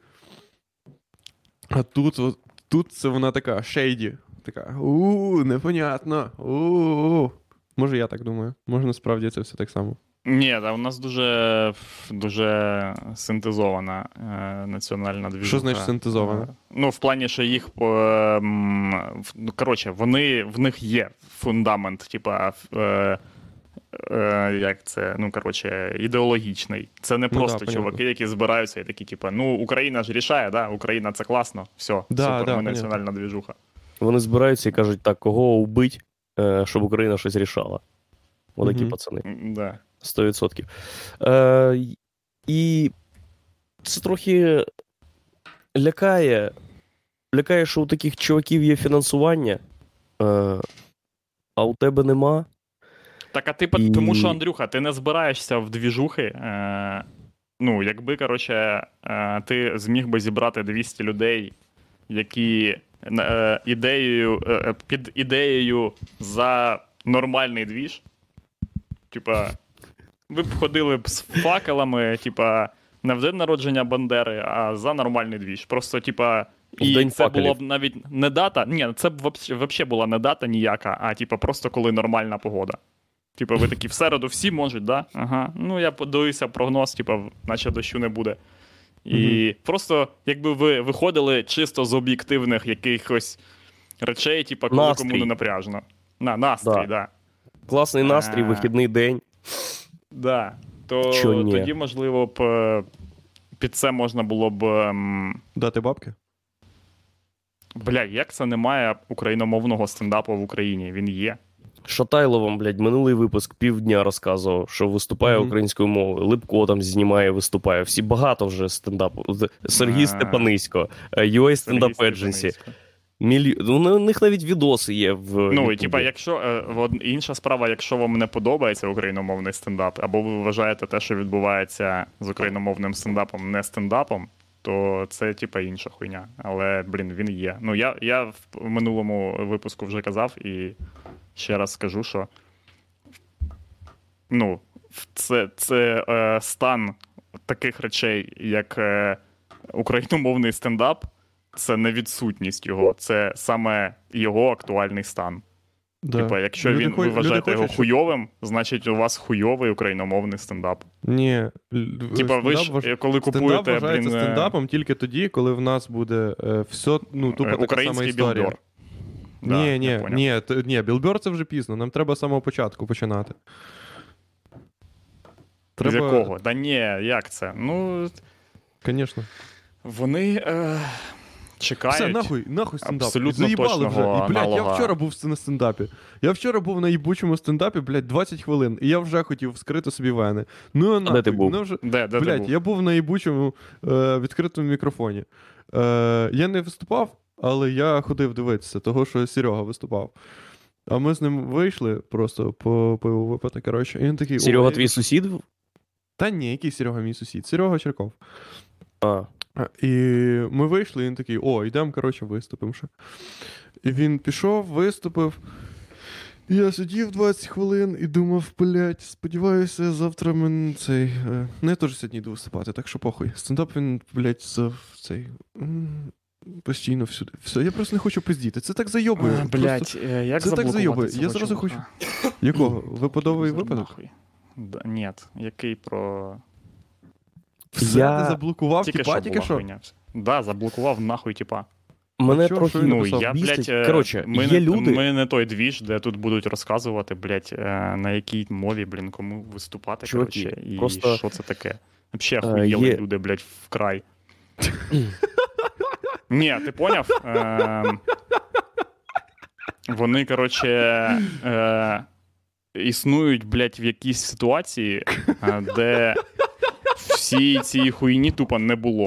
А тут, тут це вона така шейді. Така, у непонятно. у Може, я так думаю. Може, насправді це все так само. Ні, та у нас дуже, дуже синтезована е, національна двіжуха. Що значить синтезована? Е, Ну, в плані, що їх е, в- ну, коротше, вони в них є фундамент, типа. Е, е, як це, ну коротше, ідеологічний. Це не Ну просто да, понятно. чуваки, які збираються і такі, типа, ну Україна ж рішає, да? Україна це класно, все, Да, супер, да, ми понятно. національна двіжуха. Вони збираються і кажуть, так, кого убить, е, щоб Україна щось рішала. Отакі Мгм. пацани. Да. 100%. Е, і це трохи лякає. Лякає, що у таких чуваків є фінансування, е, а у тебе нема. Так, а ти І- тому що, Андрюха, ти не збираєшся в двіжухи. Е, ну, якби, коротше, е, ти зміг би зібрати 200 людей, які ідеєю, е, під ідеєю за нормальний двіж. Типа, ви б ходили б з факелами, типа, не в день народження Бандери, а за нормальний двіж. Просто, типа. І день це факелів. було б навіть не дата. Ні, це б взагалі була не дата ніяка, а типа просто коли нормальна погода. Типа, ви такі в середу всі можуть, да? Ага. Ну я подивився прогноз, типа, наче дощу не буде. І просто, якби ви виходили чисто з об'єктивних якихось речей, типа, коли Настрій. кому не напряжно. На, настрій, Да. да. да. Класний настрій, А. вихідний день. Да. То Чо тоді, можливо, б е, під це можна було б. ем, Дати бабки? Бля, як це немає україномовного стендапу в Україні? Він є. Шатайловом, блядь, минулий випуск півдня розказував, що виступає Мгм. українською мовою. Липко там знімає, виступає. Всі багато вже стендапу. Сергій А. Степанисько, е, UA Stand Up Agency. Мілі... Ну, у них навіть відоси є в. Ну, і типа, якщо е, інша справа, якщо вам не подобається україномовний стендап, або ви вважаєте те, що відбувається з україномовним стендапом, не стендапом, то це типа інша хуйня. Але блін, він є. Ну я, я в минулому випуску вже казав і ще раз скажу, що ну, це, це е, стан таких речей, як е, україномовний стендап. Це не відсутність його, це саме його актуальний стан. Да. Типа, якщо Люди він ви вважаєте його хочуть, хуйовим, значить у вас хуйовий україномовний стендап. Ні. Типа, ви ж е, коли Стендап купуєте вважається блін, е, стендапом тільки тоді, коли в нас буде е, все, ну, тупо е, така сама історія. білбор. Да, ні, ні, ні, ні, білбер це вже пізно. Нам треба з самого початку починати. З якого? Да ні, як це? Ну, Звісно. вони е, чекають. Все, нахуй, нахуй стендап. абсолютно Заїбали вже. І, блядь, я вчора був на стендапі. Я вчора був на їбучому стендапі, блядь, 20 хвилин, і я вже хотів вскрити собі вени. Ну, а нахуй, ти був? мене вже... Де, де ти був? я був на їбучому е, відкритому мікрофоні. Е, я не виступав, але я ходив дивитися, того, що Серега виступав. А ми з ним вийшли просто по пиву випити, коротше. І він такий. Серега, твій сусід? Та ні, який Серега мій сусід? Серега Черков. А. І ми вийшли, і він такий: о, йдемо, коротше, виступимо ще. І він пішов, виступив. І Я сидів 20 хвилин і думав, блядь, сподіваюся, завтра мен цей. е, Ну, я теж сьогодні йду виступати, так що похуй. Стендап він, блядь, за цей. Постійно всюди. Все, я просто не хочу пиздіти. Це так зайобує. А, Просто- е, як це так зайобує. Я зразу чувака? Якого? Випадовий випадок? Да, ні, який про. Все, Я- ти заблокував Тільки тіпа, тільки що? Да, заблокував нахуй, типа. Мене що, трохи Ну, я, блядь, е, Коротше, ми, є не, люди- ми не той двіж, де тут будуть розказувати, блядь, е, на якій мові, блін, кому виступати, Чуваки, коротше, і просто, що це таке. Взагалі охуєли є- люди, блядь, вкрай. Ні, ти поняв? Е, вони, коротше, е, існують, блядь, в якійсь ситуації, е, де всі ці хуйні тупо не було.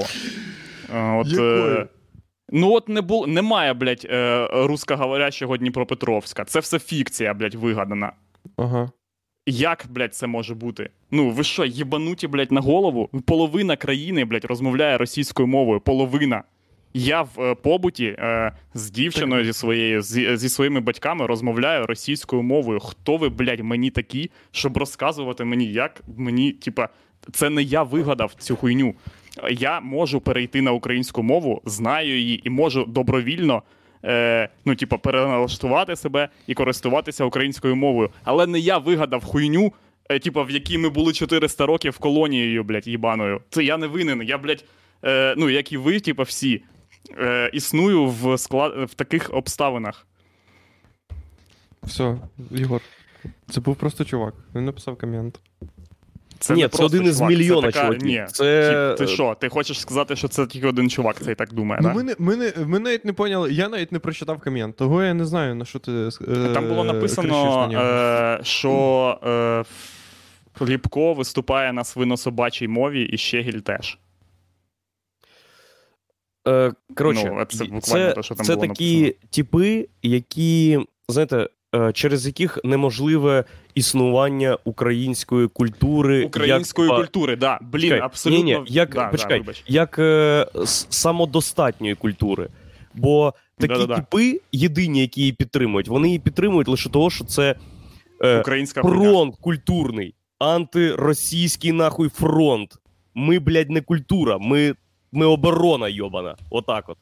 Е, От, Якої? ну от не було, немає, блядь, русскоговорящого Дніпропетровська. Це все фікція, блядь, вигадана. Ага. Як, блядь, це може бути? Ну, ви що, єбануті, блядь, на голову? Половина країни, блядь, розмовляє російською мовою. Половина. Я в е, побуті е, з дівчиною зі своєю, зі, зі своїми батьками розмовляю російською мовою. Хто ви, блядь, мені такі, щоб розказувати мені, як мені, типа, це не я вигадав цю хуйню. Я можу перейти на українську мову, знаю її і можу добровільно. Е, ну, типа, переналаштувати себе і користуватися українською мовою. Але не я вигадав хуйню, е, типа, в якій ми були 400 років колонією, блядь, їбаною. Це я не винен. Я, блядь, е, ну, як і ви, типа, всі, е, існую в, склад... в таких обставинах. Все, Ігор. Це був просто чувак. Він написав комент. Це Ні, не це просто один із чувак, мільйона це така... чуваків. Ні, Це- ти що, ти хочеш сказати, що це тільки один чувак цей так думає, Ну, да? ми, не, ми, не, ми навіть не поняли, я навіть не прочитав комент, того я не знаю, на що ти. Е, Там було кричиш написано, нього. е, що е, Ліпко виступає на свинособачій мові і Щегіль теж. Е, коротше, Ну, це це, буквально те, що там це було такі написано. типи, які, знаєте, е, через яких неможливе існування української культури. Української як, культури, да. Блін, Чекай, абсолютно. Ні, ні, як, да, почекай, да, як е, самодостатньої культури. Бо такі Да-да-да. типи, єдині, які її підтримують, вони її підтримують лише того, що це е, Українська хуйня. фронт культурний, антиросійський нахуй фронт. Ми, блядь, не культура, ми, ми оборона йобана. Отак от.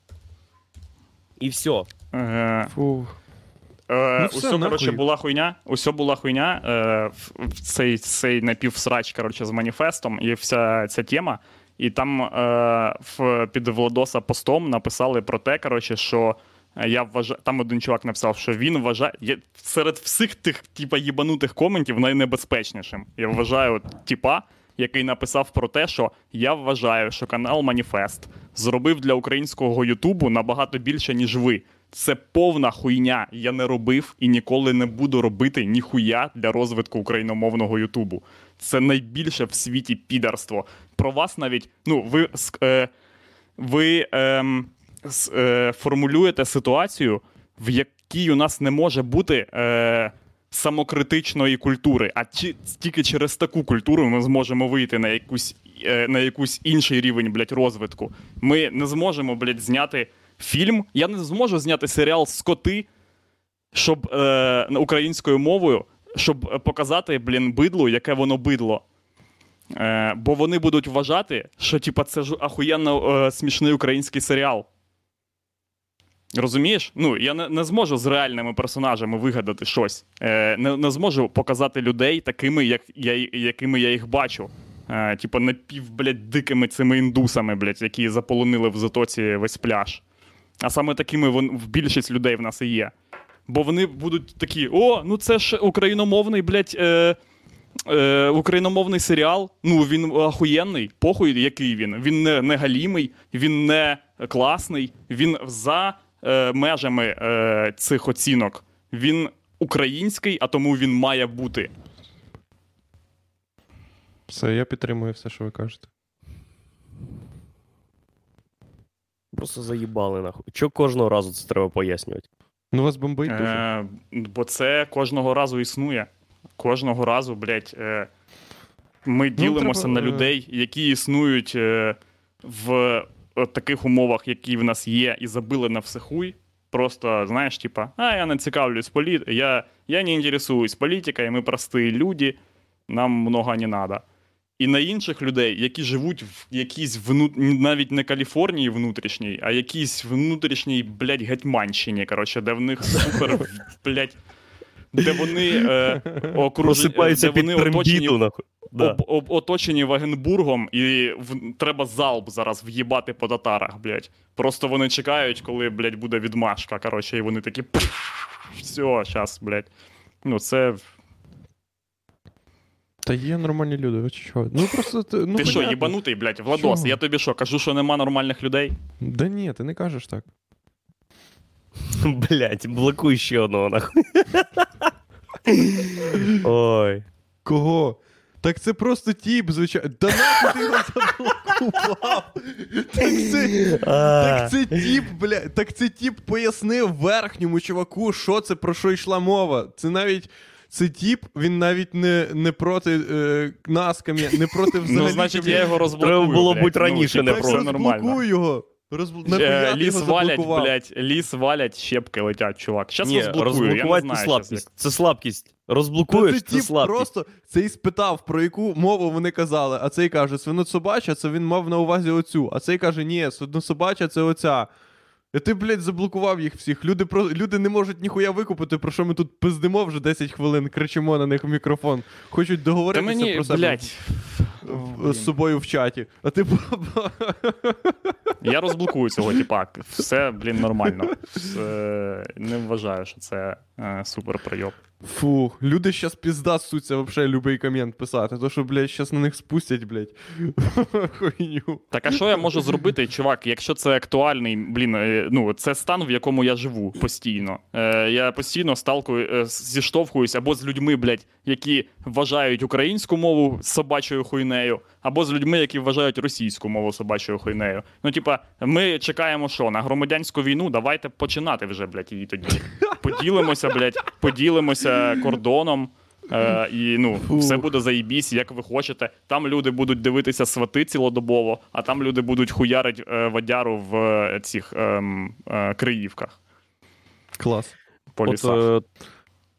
І все. Е, Фу. Е, Ну все, усьо, коротше, була хуйня. Усьо була хуйня. Е, в- цей, цей напівсрач, коротше, з маніфестом і вся ця тема. І там е, в, під Владоса постом написали про те, коротше, що я вважаю. Там один чувак написав, що він вважає. Я, серед всіх тих, типа, їбанутих коментів найнебезпечнішим. Я вважаю типа, який написав про те, що я вважаю, що канал Маніфест зробив для українського Ютубу набагато більше, ніж ви. Це повна хуйня. Я не робив і ніколи не буду робити ніхуя для розвитку україномовного Ютубу. Це найбільше в світі підарство. Про вас навіть, ну, ви, е, ви с- е, формулюєте ситуацію, в якій у нас не може бути е, самокритичної культури. А чи, тільки через таку культуру ми зможемо вийти на якусь, е, на якусь інший рівень блядь, розвитку. Ми не зможемо блядь, зняти фільм. Я не зможу зняти серіал Скоти, щоб е, українською мовою, щоб показати, блін, бидлу, яке воно бидло. Е, бо вони будуть вважати, що типа, це ж ахуєнно е, смішний український серіал. Розумієш? Ну, я не, не зможу з реальними персонажами вигадати щось. Е, не, не зможу показати людей такими, як я, якими я їх бачу. Е, типа напів, блядь, дикими цими індусами, блядь, які заполонили в затоці весь пляж. А саме такими вон, в більшість людей в нас і є. Бо вони будуть такі: о, ну це ж україномовний, блядь, е, е, україномовний серіал. Ну він ахуєнний. Похуй, який він. Він не, не галімий, він не класний, він за е, межами е, цих оцінок. Він український, а тому він має бути. Все, я підтримую все, що ви кажете. Просто заїбали нахуй. Чого кожного разу це треба пояснювати? Ну, вас бомбить дуже. Е, бо це кожного разу існує. Кожного разу, блядь, е, ми ділимося треба, на е, людей, які існують е, в е, таких умовах, які в нас є, і забили на все хуй. Просто, знаєш, типа, а я не цікавлюсь політ, я, я не інтересуюсь політикою, ми прості люди, нам много не надо. І на інших людей, які живуть в якійсь вну... навіть не Каліфорнії внутрішній, а якійсь внутрішній, блядь, гетьманщині, коротше, де в них супер, блядь, де вони е, окружені, де під вони оточені, нахуй. Да. об, об, оточені Вагенбургом, і в, треба залп зараз в'їбати по татарах, блядь. Просто вони чекають, коли, блядь, буде відмашка, коротше, і вони такі. Все, щас, блядь. Ну, це. Та є нормальні люди, ви чи що? Ну просто ти, ну, Ти що, понятно. їбанутий, блядь, Владос? Що? Я тобі що, кажу, що нема нормальних людей? Да ні, ти не кажеш так. Блять, блокуй ще одного нахуй. Ой. Кого? Так це просто тіп, звичайно. Да нахуй ти його заблокував? Так це, так це тіп, бля. Так це тіп пояснив верхньому чуваку, що це про що йшла мова. Це навіть. Це тіп, він навіть не, не проти е, нас, кам'я, не проти взагалі. Ну, значить, я його розблокую. Треба було бути раніше, ну, не типу, Так все проти. розблокуй його. Розбл... Е, Ліс валять, блядь, ліс валять, щепки летять, чувак. Щас Ні, розблокую, я не знаю. це щас, слабкість. Це слабкість. Розблокуєш, ти це тіп слабкість. просто цей спитав, про яку мову вони казали, а цей каже, свинособача, це він мав на увазі оцю. А цей каже, ні, свинособача це оця. І ти, блядь, заблокував їх всіх. Люди про люди не можуть ніхуя викупити, про що ми тут пиздимо вже 10 хвилин, кричимо на них в мікрофон. Хочуть договоритися мені, про себе блядь, з собою в чаті. А ти я розблокую цього типа. Все, блін, нормально. Все, не вважаю, що це е, супер прийом. Фух, люди щас пізда суться вообще любий комент писати. То що, блядь, щас на них спустять, блядь. Хуйню. Так, а що я можу зробити, чувак, якщо це актуальний, блін, е, ну це стан, в якому я живу постійно. Е, я постійно сталкую, е, зіштовхуюсь або з людьми, блядь, які вважають українську мову собачою хуйнею, або з людьми, які вважають російську мову собачою хуйнею. Ну, типа, ми чекаємо, що на громадянську війну, давайте починати вже, блядь, її тоді. Поділимося, блядь, поділимося кордоном. Е, і ну, Фу. все буде заїбісь, як ви хочете. Там люди будуть дивитися свати цілодобово, а там люди будуть хуярить е, водяру в е, цих ем, е, Криївках Клас. по От, лісах. е,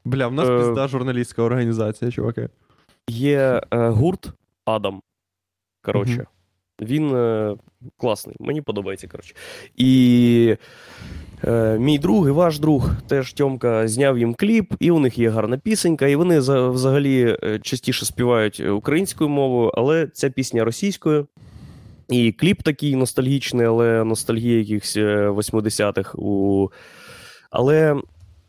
Бля, в нас Е, пізда журналістська організація, чуваки. Є е, гурт Адам. Коротше. Він е, класний, мені подобається. коротше. І е, мій друг і ваш друг теж Тьомка зняв їм кліп, і у них є гарна пісенька, і вони за, взагалі е, частіше співають українською мовою, але ця пісня російською. І кліп такий ностальгічний, але ностальгія якихось е, 80-х. У... Але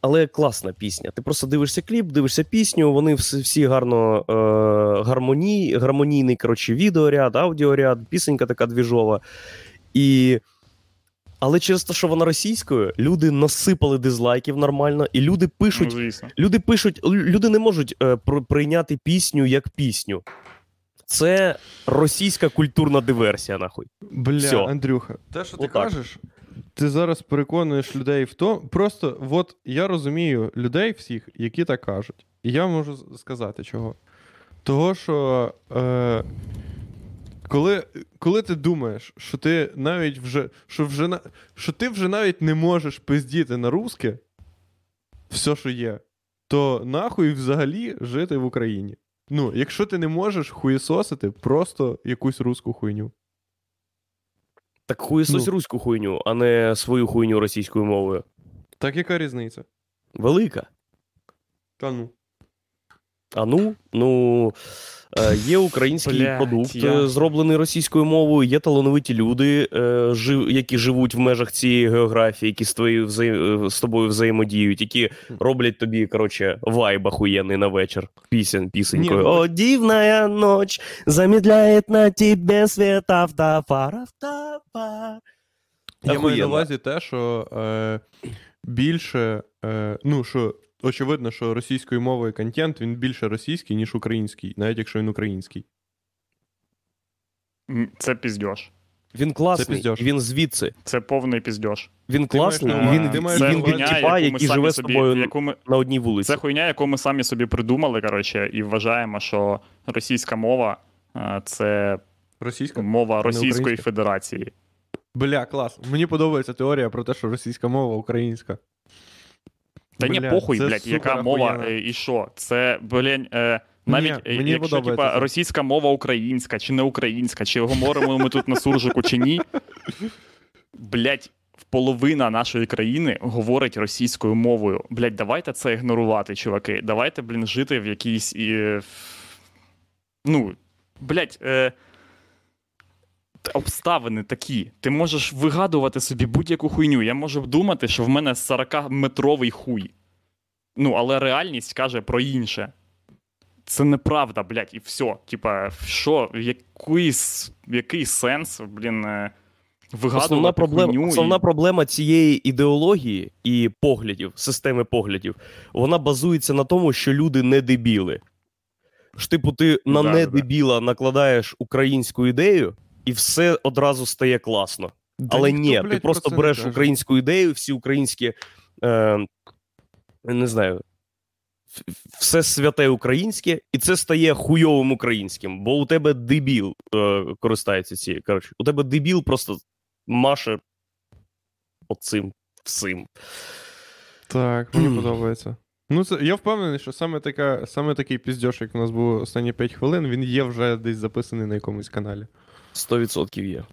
але класна пісня. Ти просто дивишся кліп, дивишся пісню, вони всі, всі гарно е, гармоній, гармонійний коротше, відеоряд, аудіоряд, пісенька така двіжова. І... Але через те, що вона російською, люди насипали дизлайків нормально, і люди Ну, пишуть, звісно. люди пишуть, люди не можуть е, пр- прийняти пісню як пісню. Це російська культурна диверсія, нахуй. Бля, Всьо. Андрюха, те, що ти Отак. кажеш, ти зараз переконуєш людей в тому. Просто от я розумію людей всіх, які так кажуть. І я можу сказати чого. Того, що е, коли, коли ти думаєш, що ти навіть вже, що вже що ти вже навіть не можеш пиздіти на русське, все, що є, то нахуй взагалі жити в Україні. Ну, якщо ти не можеш хуєсосити просто якусь русську хуйню. Так хуєсось Ну. руську хуйню, а не свою хуйню російською мовою. Так яка різниця? Велика. Та ну. А ну, ну є український Блядь, продукт, я- е, зроблений російською мовою, є талановиті люди, е, які живуть в межах цієї географії, які з, е, з тобою взаємодіють, які роблять тобі, коротше, вайб охуєнний на вечір. Пісень, пісенькою. Ні, ну, О, дивная ночь замедляет на тебе свет автофар, автофар. Я маю на увазі те, що е, більше, е, ну, що очевидно, що російською мовою контент він більше російський, ніж український, навіть якщо він український. Це піздьош. Він класний, піздьош. він звідси. Це повний піздьош. Він Ти маєш класний, на він, ти маєш він увазі- хуйня, тіпа, який живе з тобою яку ми, на одній вулиці. Це хуйня, яку ми самі собі придумали, коротше, і вважаємо, що російська мова е, це Російська? мова Російської? Федерації. Бля, клас. Мені подобається теорія про те, що російська мова українська. Та ні, похуй, це блядь, яка супер мова е, і що? Це, блін, е, навіть Ні, е, мені якщо типа, російська мова українська чи не українська, чи говоримо ми тут на суржику чи ні. Блядь, половина нашої країни говорить російською мовою. Блядь, давайте це ігнорувати, чуваки. Давайте, блін, жити в якійсь. І... Ну, блядь, е... обставини такі. Ти можеш вигадувати собі будь-яку хуйню. Я можу думати, що в мене 40-метровий хуй. Ну, але реальність каже про інше. Це неправда, блядь, і все. Типа, що, який, який сенс, блін, е, вигадувати Основна проблема, хуйню основна і... проблема цієї ідеології і поглядів, системи поглядів, вона базується на тому, що люди не дебіли. Ж, типу, ти на Да, не да. накладаєш українську ідею, і все одразу стає класно. Але ніхто, ні, блядь, ти про просто це не береш каже. українську ідею, всі українські. Е, не знаю. в- Все святе українське, і це стає хуйовим українським, бо у тебе дебіл е, користається цією. Коротше, у тебе дебіл просто маше оцим всім. Так, мені подобається. Ну, це, я впевнений, що саме, така, саме такий піздьош, як у нас був останні 5 хвилин, він є вже десь записаний на якомусь каналі. 100% є.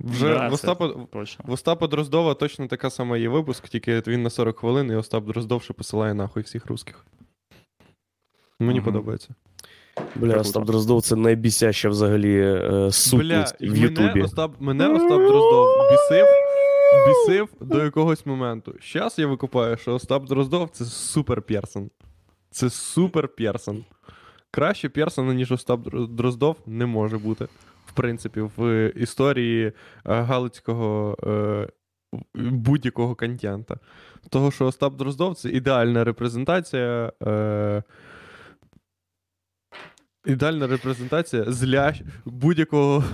Вже Да, в, Остапа, Точно. в Остапа Дроздова точно така сама є випуск, тільки він на 40 хвилин, і Остап Дроздов ще посилає нахуй всіх русських. Мені Мгм. подобається. Бля, Круто. Остап Дроздов це найбісяща взагалі е, сутність Бля, в мене Остап, мене Остап Дроздов бісив, бісив до якогось моменту. Зараз я викупаю, що Остап Дроздов це супер персон. Це супер персон. Краще персона, ніж Остап Дроздов, не може бути. В принципі, в історії е, галицького е, будь-якого контента. Того, що Остап Дроздов це ідеальна репрезентація. Е, Ідеальна репрезентація зля будь-якого.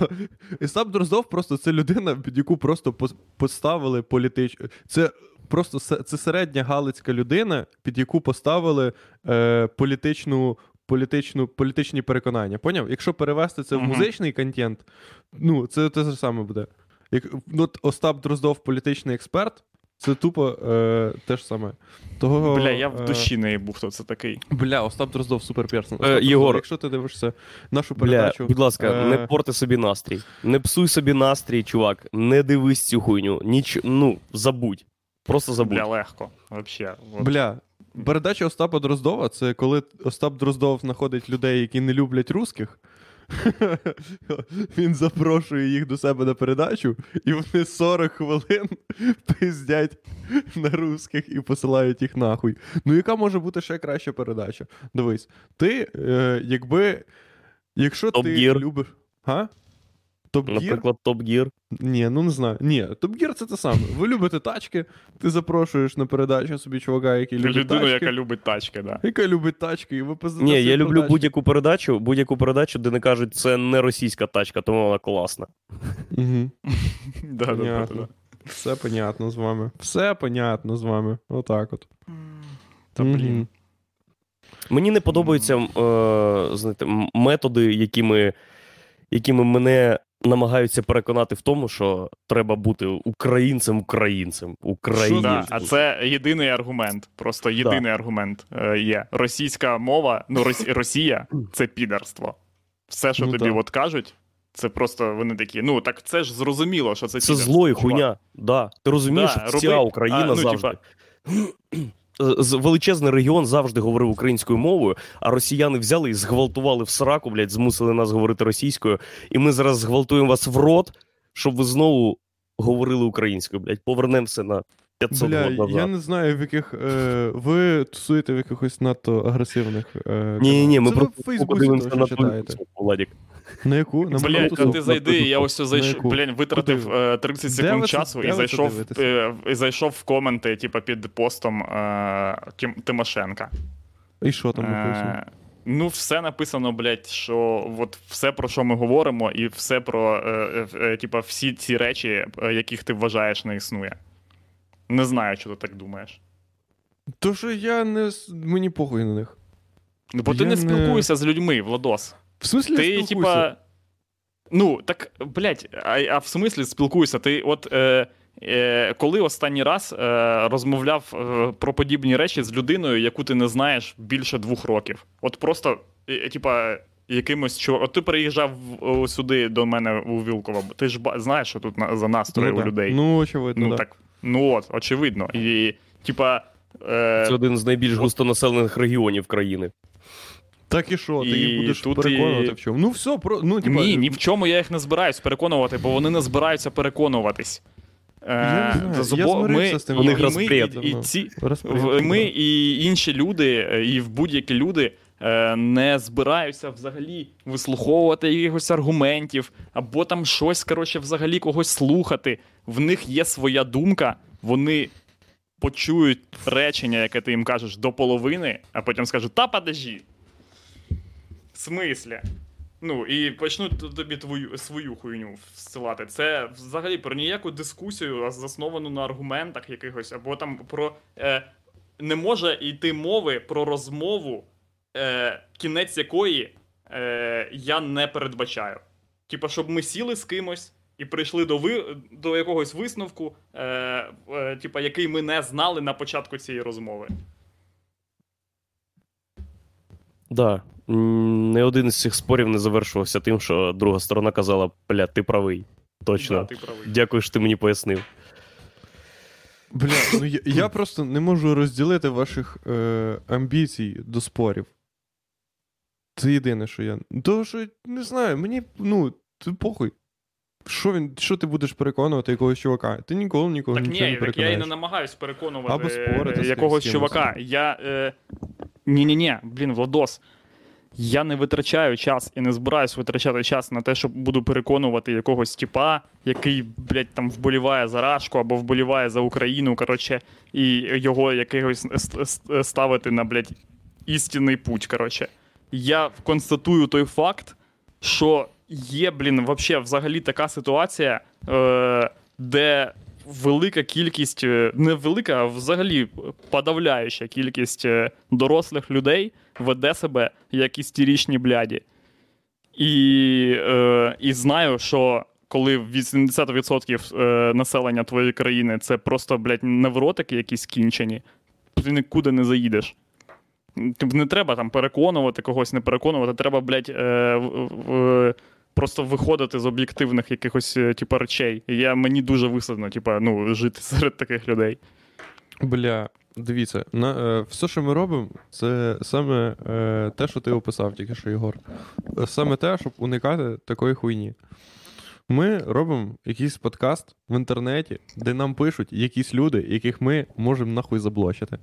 Остап Дроздов просто це людина, під яку просто поставили політич... Це просто це середня галицька людина, під яку поставили е, політичну, політичну, політичні переконання. Поняв? Якщо перевести це в Мгм. музичний контент, ну це те ж саме буде. Як ну, от Остап Дроздов політичний експерт, це тупо е, те ж саме. Того, Бля, я в е, душі не був, хто це такий. Бля, Остап Дроздов супер персон. Е, Єгор. якщо ти дивишся нашу Бля, передачу. будь ласка, е, не порти собі настрій. Не псуй собі настрій, чувак. Не дивись цю хуйню. Ніч... Ну, забудь. Просто забудь. Бля, легко. Вообще. От. Бля, передача Остапа Дроздова це коли Остап Дроздов знаходить людей, які не люблять русських, Він запрошує їх до себе на передачу, і вони 40 хвилин пиздять на русських і посилають їх нахуй. Ну, яка може бути ще краща передача? Дивись, ти, е, якби. Якщо ти Top Gear. любиш. Га? Top Gear? Наприклад, Top Gear. Ні, ну не знаю. Ні, Top Gear це те саме. Ви любите тачки, ти запрошуєш на передачу собі чувака, який любить Людину, тачки. яка любить тачки, да. яка любить тачки, і ви пиздите Ні, я люблю будь-яку передачу, будь-яку передачу, де не кажуть, це не російська тачка, тому вона класна. Угу. Да, да, да, Все понятно з вами. Все понятно з вами. Отак от. Та блін. Мені не подобаються е, знаєте, методи, якими, якими мене намагаються переконати в тому, що треба бути українцем українцем. Українцем. да, а це єдиний аргумент. Просто єдиний аргумент е, є. Російська мова, ну Рос- Росія це підарство. Все, що Ну, тобі так. от кажуть, це просто вони такі. Ну так це ж зрозуміло, що це Це підарство, зло і чувак. хуйня. Да. Ти розумієш, Да, що роби- вся Україна а, ну, завжди. типа- Величезний регіон завжди говорив українською мовою, а росіяни взяли і зґвалтували в сраку, блядь, змусили нас говорити російською. І ми зараз зґвалтуємо вас в рот, щоб ви знову говорили українською, блядь. Повернемося на 500 Бля, назад. я не знаю, в яких. Е, ви тусуєте в якихось надто агресивних. Е, Ні, ні, ні, ми Це просто подивимося на Владік. На яку? На Блять, тусовку? ти зайди, я ось зайшов, яку? блядь, витратив Куди? е, 30 секунд це- часу де і зайшов, і зайшов в коменти, типа, під постом е, Тимошенка. І що там написано? Е, Ну, все написано, блядь, що от все, про що ми говоримо, і все про е, е, е, типа, всі ці речі, е, яких ти вважаєш, не існує. Не знаю, що ти так думаєш. То що я не. Мені похуй на них. Бо Я ти не не- спілкуєшся з людьми, Владос. В смислі, Ти, я типа. Ну, так, блядь, а, а в смислі спілкуєшся? Ти от. Е, е, коли останній раз е, розмовляв е, про подібні речі з людиною, яку ти не знаєш більше двох років? От просто, е, типа, якимось чувак. От ти приїжджав сюди до мене у Вілково. Ти ж ба- знаєш, що тут на, за настрої ну, у да. людей. Ну, очевидно, Ну, да. так, ну от, очевидно. І, типа. Е, Це один з найбільш густонаселених регіонів країни. Так і що, ти І їх будеш тут переконувати і- в чому? Ну все, про ну типа. Ні, ні в чому я їх не збираюсь переконувати, бо вони не збираються переконуватись. Е, Я не знаю, з я ми, з тим, ми, розпред. і, і ці, ми і інші люди, е, і в будь-які люди е, не збираються взагалі вислуховувати якихось аргументів, або там щось, коротше, взагалі когось слухати. В них є своя думка, вони почують речення, яке ти їм кажеш, до половини, а потім скажуть: та подожди. Смислі? Ну, і почнуть тобі твою свою хуйню всилати. Це взагалі про ніяку дискусію, засновану на аргументах якихось, або там про. Е, не може йти мови про розмову, е, кінець якої е, я не передбачаю. Типа, щоб ми сіли з кимось і прийшли до, ви, до якогось висновку, е, е, типа, який ми не знали на початку цієї розмови. Да. Не один із цих спорів не завершувався тим, що друга сторона казала: бля, ти правий. Точно. Да, ти правий. Дякую, що ти мені пояснив. Бля, ну я, я просто не можу розділити ваших е, амбіцій до спорів. Це єдине, що я. Тому що, не знаю, мені, ну, ти похуй. Що він, що ти будеш переконувати якогось чувака? Ти ніколи нікого Так нічого ні, не так я і не намагаюсь переконувати Або спорити е, якогось чувака. Я. Е... Ні-ні-ні, блін, Владос. Я не витрачаю час і не збираюсь витрачати час на те, щоб буду переконувати якогось типа, який, блядь, там вболіває за Рашку або вболіває за Україну, коротше, і його якогось ст- ст- ставити на, блядь, істинний путь. Коротше. Я констатую той факт, що є, блін, вообще взагалі така ситуація, е, де велика кількість, е, не велика, а взагалі подавляюча кількість е, дорослих людей веде себе як істерічні бляді. І, е, і знаю, що коли 80% е, населення твоєї країни це просто, блядь, невротики якісь кінчені, ти нікуди не заїдеш. Тобто не треба там переконувати когось, не переконувати, треба, блядь, е, в- просто виходити з об'єктивних якихось е, типу, речей. І я, мені дуже висадно, типу, ну, жити серед таких людей. Бля, Дивіться, на, е, все, що ми робимо, це саме е, те, що ти описав тільки що, Єгор. Саме те, щоб уникати такої хуйні. Ми робимо якийсь подкаст в інтернеті, де нам пишуть якісь люди, яких ми можемо нахуй заблочити.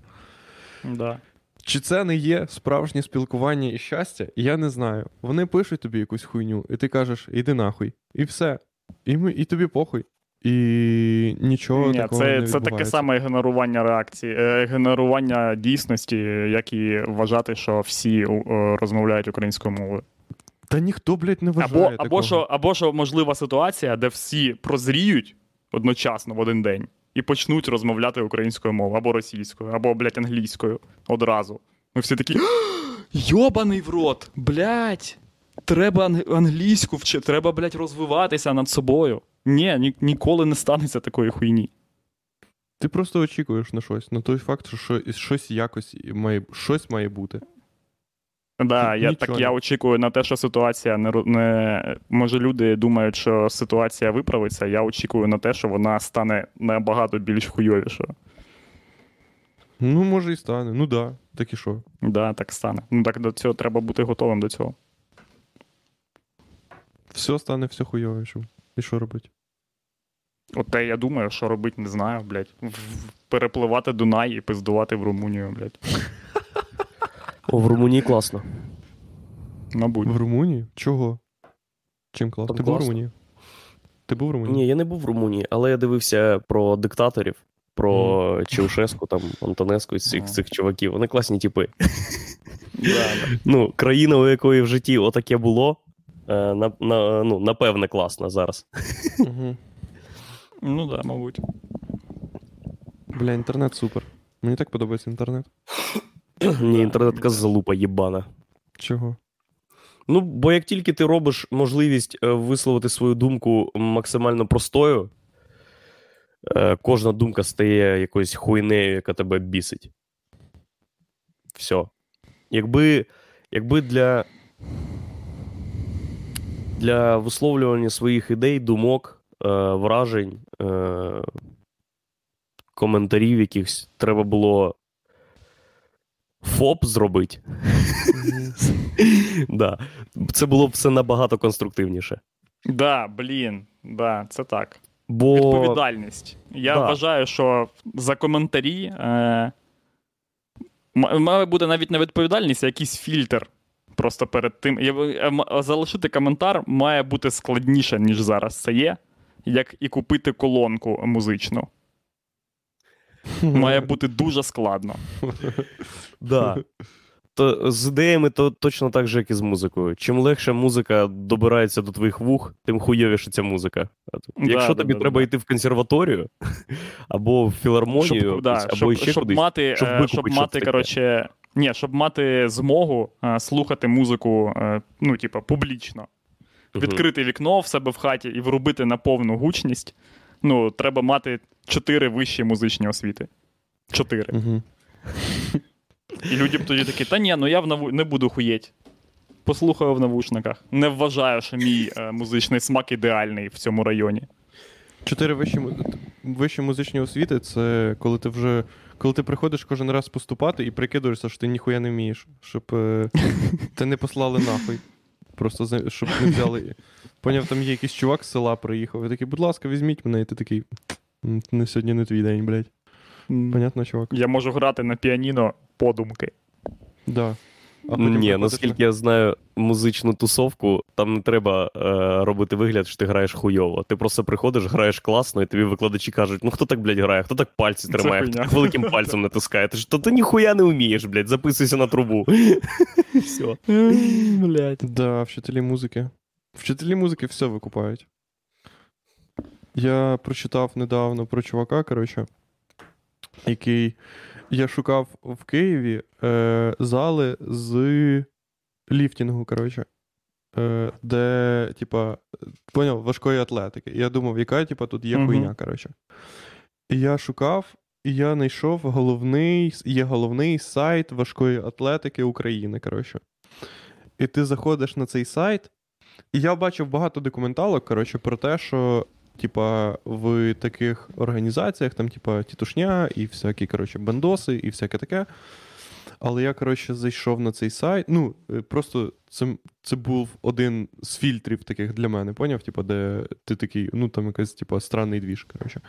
Да. Чи це не є справжнє спілкування і щастя? Я не знаю. Вони пишуть тобі якусь хуйню, і ти кажеш, іди нахуй. І все. І, ми, і тобі похуй. І нічого Ні, такого це, не це таке саме генерування реакції, е, генерування дійсності, як і вважати, що всі е, розмовляють українською мовою. Та ніхто, блядь, не вважає Або, такого. або, що, або що можлива ситуація, де всі прозріють одночасно в один день і почнуть розмовляти українською мовою, або російською, або, блядь, англійською одразу. Ми всі такі. Йобаний в рот! Блядь! Треба анг- англійську вчити, треба, блядь, розвиватися над собою. Ні, ні, ніколи не станеться такої хуйні. Ти просто очікуєш на щось, на той факт, що щось якось має, щось має бути. Да, я, нічого так я очікую на те, що ситуація не, не. Може, люди думають, що ситуація виправиться. Я очікую на те, що вона стане набагато більш хуйовішою. Ну, може, і стане. Ну да, так і що. Да, так стане. Ну так до цього треба бути готовим до цього. Все стане все хуйовішим. І що робити? От те я думаю, що робити, не знаю, блядь. Перепливати Дунай і пиздувати в Румунію, блядь. О, в Румунії класно. Мабуть. В Румунії? Чого? Чим клас? Там Ти був в. Румунії? Ти був в Румунії? Ні, я не був в Румунії, але я дивився про диктаторів, про Чаушеску, там, Антонеску і цих, цих чуваків. Вони класні типи. Ну, країна, у якої в житті отаке було, е, на, на, ну, напевне, класна зараз. Ну так, да, мабуть. Бля, інтернет супер. Мені так подобається інтернет. Ні, інтернет така залупа єбана. Чого? Ну, бо як тільки ти робиш можливість е, висловити свою думку максимально простою, е, кожна думка стає якоюсь хуйнею, яка тебе бісить. Все. Якби, якби для, для висловлювання своїх ідей, думок, е, вражень, коментарів якихось треба було ФОП зробити. да. Це було б все набагато конструктивніше. Да, блін, да, це так. Бо Відповідальність. Я Да. вважаю, що за коментарі е, має бути навіть не відповідальність, а якийсь фільтр. Просто перед тим. Я, е, залишити коментар має бути складніше, ніж зараз це є. Як і купити колонку музичну. Має бути дуже складно. да. то з ідеями то точно так же, як і з музикою. Чим легше музика добирається до твоїх вух, тим хуйовіше ця музика. Якщо да, тобі да, треба да. йти в консерваторію або в філармонію, щоб, да, якусь, або щоб, ще щоб кудись. мати, щоб е, викупити щоб мати коротше, ні, щоб мати змогу е, слухати музику, е, ну, типа, публічно. Мгм. Відкрити вікно в себе в хаті і врубити на повну гучність. Ну, треба мати чотири вищі музичні освіти. Чотири. Угу. І люди б тоді такі, та ні, ну я в наву... не буду хуєть. Послухаю в навушниках. Не вважаю, що мій е, музичний смак ідеальний в цьому районі. Чотири вищі, вищі музичні освіти це коли ти вже. Коли ти приходиш кожен раз поступати і прикидуєшся, що ти ніхуя не вмієш, щоб е, те не послали нахуй. Просто щоб не взяли. Поняв, там є якийсь чувак з села приїхав. І такий, будь ласка, візьміть мене, і ти такий. «М, Не сьогодні не твій день, блядь. Понятно, чувак. Я можу грати на піаніно подумки. Да. А потім Ні, наскільки я знаю музичну тусовку, там не треба е, робити вигляд, що ти граєш хуйово. Ти просто приходиш, граєш класно, і тобі викладачі кажуть: ну хто так, блядь, грає, хто так пальці тримає, хто так великим пальцем натискає. Ти ж то ти ніхуя не вмієш, блядь, записуйся на трубу. Все. Блять. Да, вчителі музики. Вчителі музики все викупають. Я прочитав недавно про чувака, коротше, який. Я шукав в Києві е, зали з ліфтінгу, коротше. Е, де, типа, поняв, важкої атлетики. Я думав, яка, типа, тут є хуйня, коротше. І я шукав, і я знайшов головний, є головний сайт важкої атлетики України, коротше. І ти заходиш на цей сайт, і я бачив багато документалок, коротше, про те, що типа, в таких організаціях, там, типа, тітушня і всякі, коротше, бандоси, і всяке таке. Але я, коротше, зайшов на цей сайт. Ну, е, просто це, це був один з фільтрів таких для мене, поняв? Типа, де ти такий, ну там якийсь, типа, странний двіж, коротше.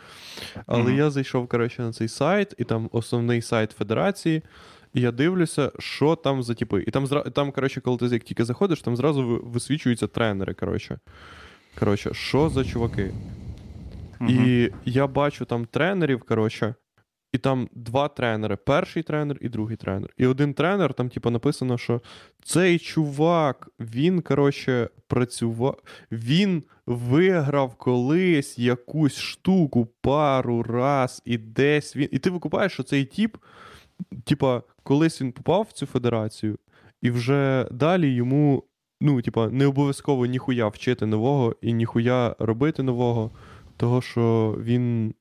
Але Мгм. я зайшов, коротше, на цей сайт, і там основний сайт Федерації. І я дивлюся, що там за типи. І там, там коротше, коли ти як тільки заходиш, там зразу висвічуються тренери. Коротше, коротше що за чуваки? Мгм. І я бачу там тренерів, коротше, і там два тренери: перший тренер і другий тренер. І один тренер, там, типу, написано, що цей чувак, він, коротше, працював, він виграв колись якусь штуку пару раз, і десь він. І ти викупаєш, що цей тіп, типа, колись він попав в цю федерацію, і вже далі йому. Ну, типа, не обов'язково ніхуя вчити нового і ніхуя робити нового, того, що він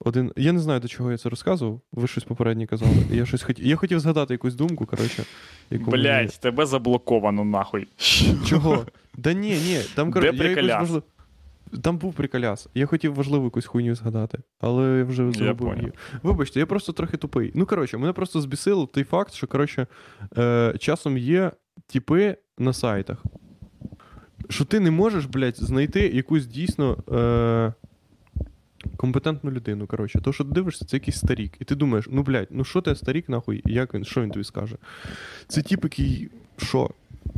один. Я не знаю, до чого я це розказував. Ви щось попереднє казали. Я щось хотів. Я хотів згадати якусь думку, коротше. Яку мені- Блять, тебе заблоковано нахуй. Чого? Да ні, ні, там Де коротше, я якусь приколяс? важлив... Там був приколяс. Я хотів важливу якусь хуйню згадати, але я вже забув її. Вибачте, я просто трохи тупий. Ну, коротше, мене просто збісило той факт, що коротше, е, часом є типи на сайтах. Що ти не можеш, блядь, знайти якусь дійсно е, компетентну людину. Коротше, то, що ти дивишся, це якийсь старік. І ти думаєш, ну блядь, ну що ти старік, нахуй, як він, що він тобі скаже? Це тип, який що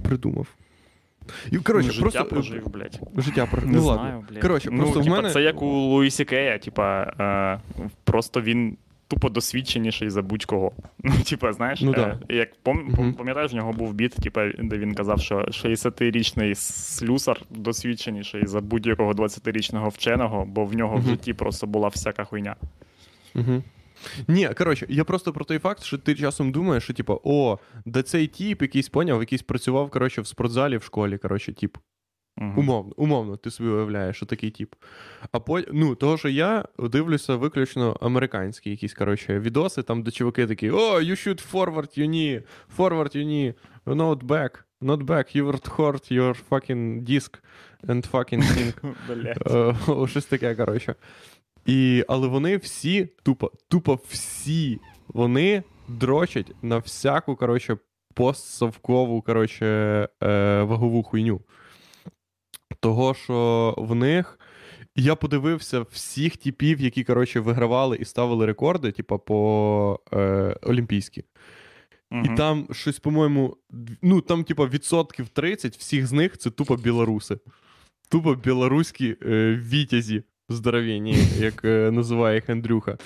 придумав? І, коротше, Життя просто життя прожив, блядь. Життя прожив. Не ну, знаю, ладно. блядь. Коротше, ну, просто в мене- Це як у Луїсі Кея, типа, е, просто він тупо досвідченіший за будь-кого. Ну, типа, знаєш, Ну, е, да. як пом, Мгм. пом- пам'ятаєш, в нього був біт, типа, де він казав, що 60-річний слюсар досвідченіший за будь-якого 20-річного вченого, бо в нього в житті просто була всяка хуйня. Угу. Ні, коротше, я просто про той факт, що ти часом думаєш, що типу, о, да цей тіп якийсь поняв, якийсь працював, коротше, в спортзалі в школі, коротше, тіп. Мгм. Умовно, умовно, ти собі уявляєш, що такий тіп. А по, ну, того, що я дивлюся виключно американські якісь, коротше, відоси, там, де чуваки такі: О, you shoot forward, you knee, forward, you knee, not back, not back, you were hurt your fucking disk and fucking thing. Е, Щось таке, коротше. І, але вони всі, тупо, тупо всі, вони дрочать на всяку, коротше, постсовкову, коротше, е, вагову хуйню. Того, що в них. Я подивився всіх типів, які, коротше, вигравали і ставили рекорди, типа, по е, Олімпійські. Мгм. І там щось, по-моєму, ну там, типа, відсотків 30 всіх з них це тупо білоруси. Тупо білоруські е, вітязі здоровенні, як е, називає їх Андрюха.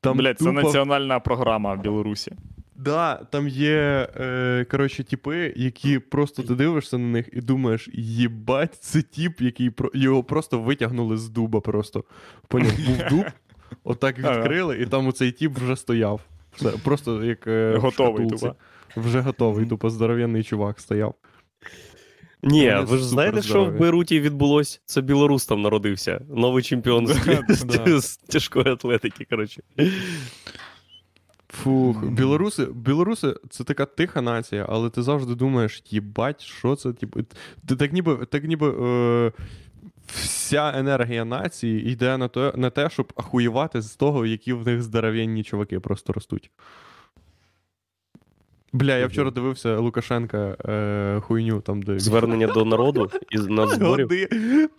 Там Блядь, це національна програма в Білорусі. Да, там є, е, коротше, типи, які просто ти дивишся на них і думаєш, їбать, це тіп, який про... його просто витягнули з дуба просто. Поняв, був дуб, отак відкрили, і там оцей тіп вже стояв. Все, просто як е, Готовий, тупо. Вже готовий, тупо здоровенний чувак стояв. Ні, Вони ви ж знаєте, що в суперздорові. Бейруті відбулось? Це білорус там народився. Новий чемпіон з тяжкої атлетики, коротше. Фух, білоруси, білоруси це така тиха нація, але ти завжди думаєш, їбать, що це? Типу, ти так ніби, так ніби е, вся енергія нації йде на те, на те, щоб ахуєвати з того, які в них здоров'янні чуваки просто ростуть. Бля, я вчора дивився Лукашенка е, хуйню, там, де Звернення до народу із надзборів. Годи,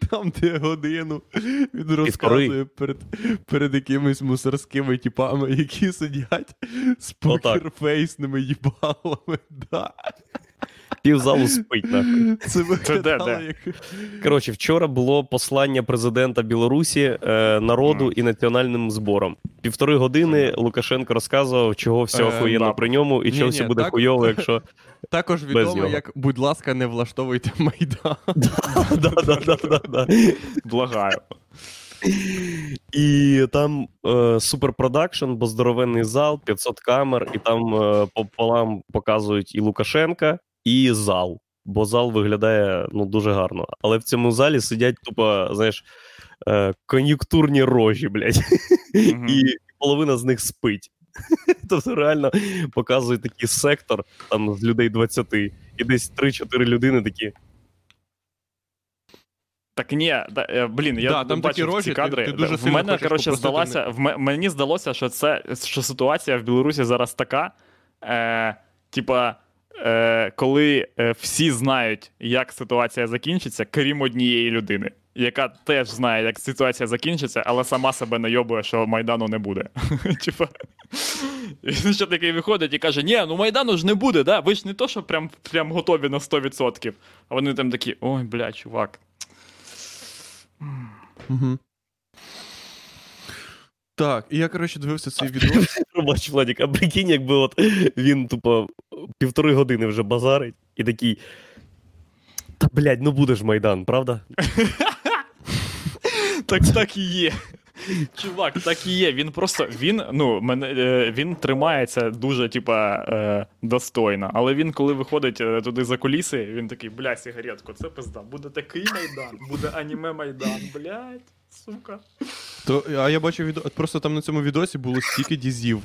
там, де годину він розказує перед, перед якимись мусорськими типами, які сидять з покерфейсними їбалами. Да. Півзалу спить нахуй. Це виглядало як. Коротше, вчора було послання президента Білорусі е, народу і національним збором. Півтори години Лукашенко розказував, чого все Е, охуєнно да. при ньому і чого все буде так- хуйово, якщо. Також відомо, як, будь ласка, не влаштовуйте майдан. Благаю. І там е, суперпродакшн, бо здоровенний зал, 500 камер, і там е, пополам показують і Лукашенка, і зал. Бо зал виглядає ну, дуже гарно. Але в цьому залі сидять тупо, знаєш, е, кон'юнктурні рожі, блядь. Мгм. І половина з них спить. Тобто реально показує такий сектор там з людей 20, і десь 3-4 людини такі. Так ні, да, е, блін, я Да, там бачив такі рожі, ці ти- кадри. ти дуже в мене, коротше, здалося, в ме- мені здалося, що це що ситуація в Білорусі зараз така. Е, типа, е, коли е, всі знають, як ситуація закінчиться, крім однієї людини, яка теж знає, як ситуація закінчиться, але сама себе найобує, що Майдану не буде. Типа. Він ще такий виходить і каже: Ні, ну Майдану ж не буде, да? ви ж не то, що прям, прям готові на 100%. А вони там такі: ой, бля, чувак. Угу. Так, і я, коротше, дивився цей відео. Пробач, Владік, а прикинь, якби от він тупо півтори години вже базарить і такий. Та блядь, ну буде ж Майдан, правда? Так так і є. Чувак, так і є. Він просто він, ну, мене, е, він тримається дуже, типа, е, достойно. Але він, коли виходить е, туди за куліси, він такий, бля, сигаретку, це пизда. Буде такий майдан, буде аніме майдан, блядь, сука. То, а я бачив відео, просто там на цьому відосі було стільки дізів.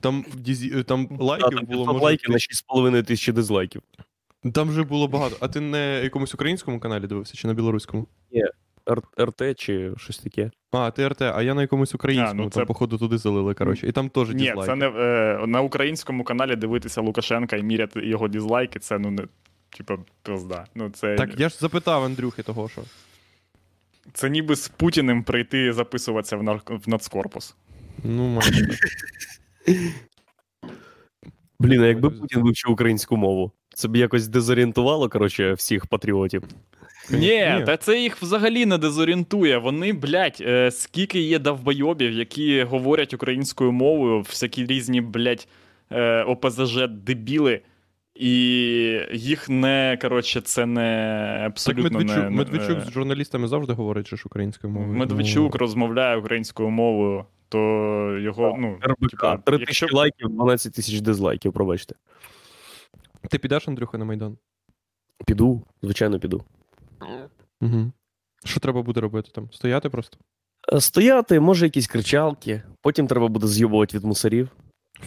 Там, дізі, там лайків А, там було може, лайків на 6,5 тисячі дизлайків. Там вже було багато. А ти на якомусь українському каналі дивився чи на білоруському? Р- РТ чи щось таке. А, ти РТ, а я на якомусь українському, А, ну там, це- походу, туди залили, коротше. І там теж Ні, це не е, на українському каналі дивитися Лукашенка і міряти його дізлайки, це ну не. Типа, пизда. Ну, це, Так, я ж запитав Андрюхи того, що. Це ніби з Путіним прийти записуватися в, нар... в нацкорпус. Ну, майже. Блін, а якби Путін вивчив українську мову, це б якось дезорієнтувало, коротше, всіх патріотів. Ні, Ні. та це їх взагалі не дезорієнтує. Вони, блядь, е, скільки є довбойобів, які говорять українською мовою, всякі різні, блядь, е, ОПЗЖ дебіли, і їх не, коротше, це не Так абсолютно Медведчук, не, не- Медведчук е, з журналістами завжди говорить, що ж українською мовою. Медведчук Ну, розмовляє українською мовою, то його, ну, типа, 3 якщо... лайків, 12 тисяч дизлайків, пробачте. Ти підеш, Андрюха, на Майдан? Піду, звичайно, піду. Угу. Що треба буде робити там? Стояти просто? Е, Стояти, може, якісь кричалки, потім треба буде з'їбувати від мусорів.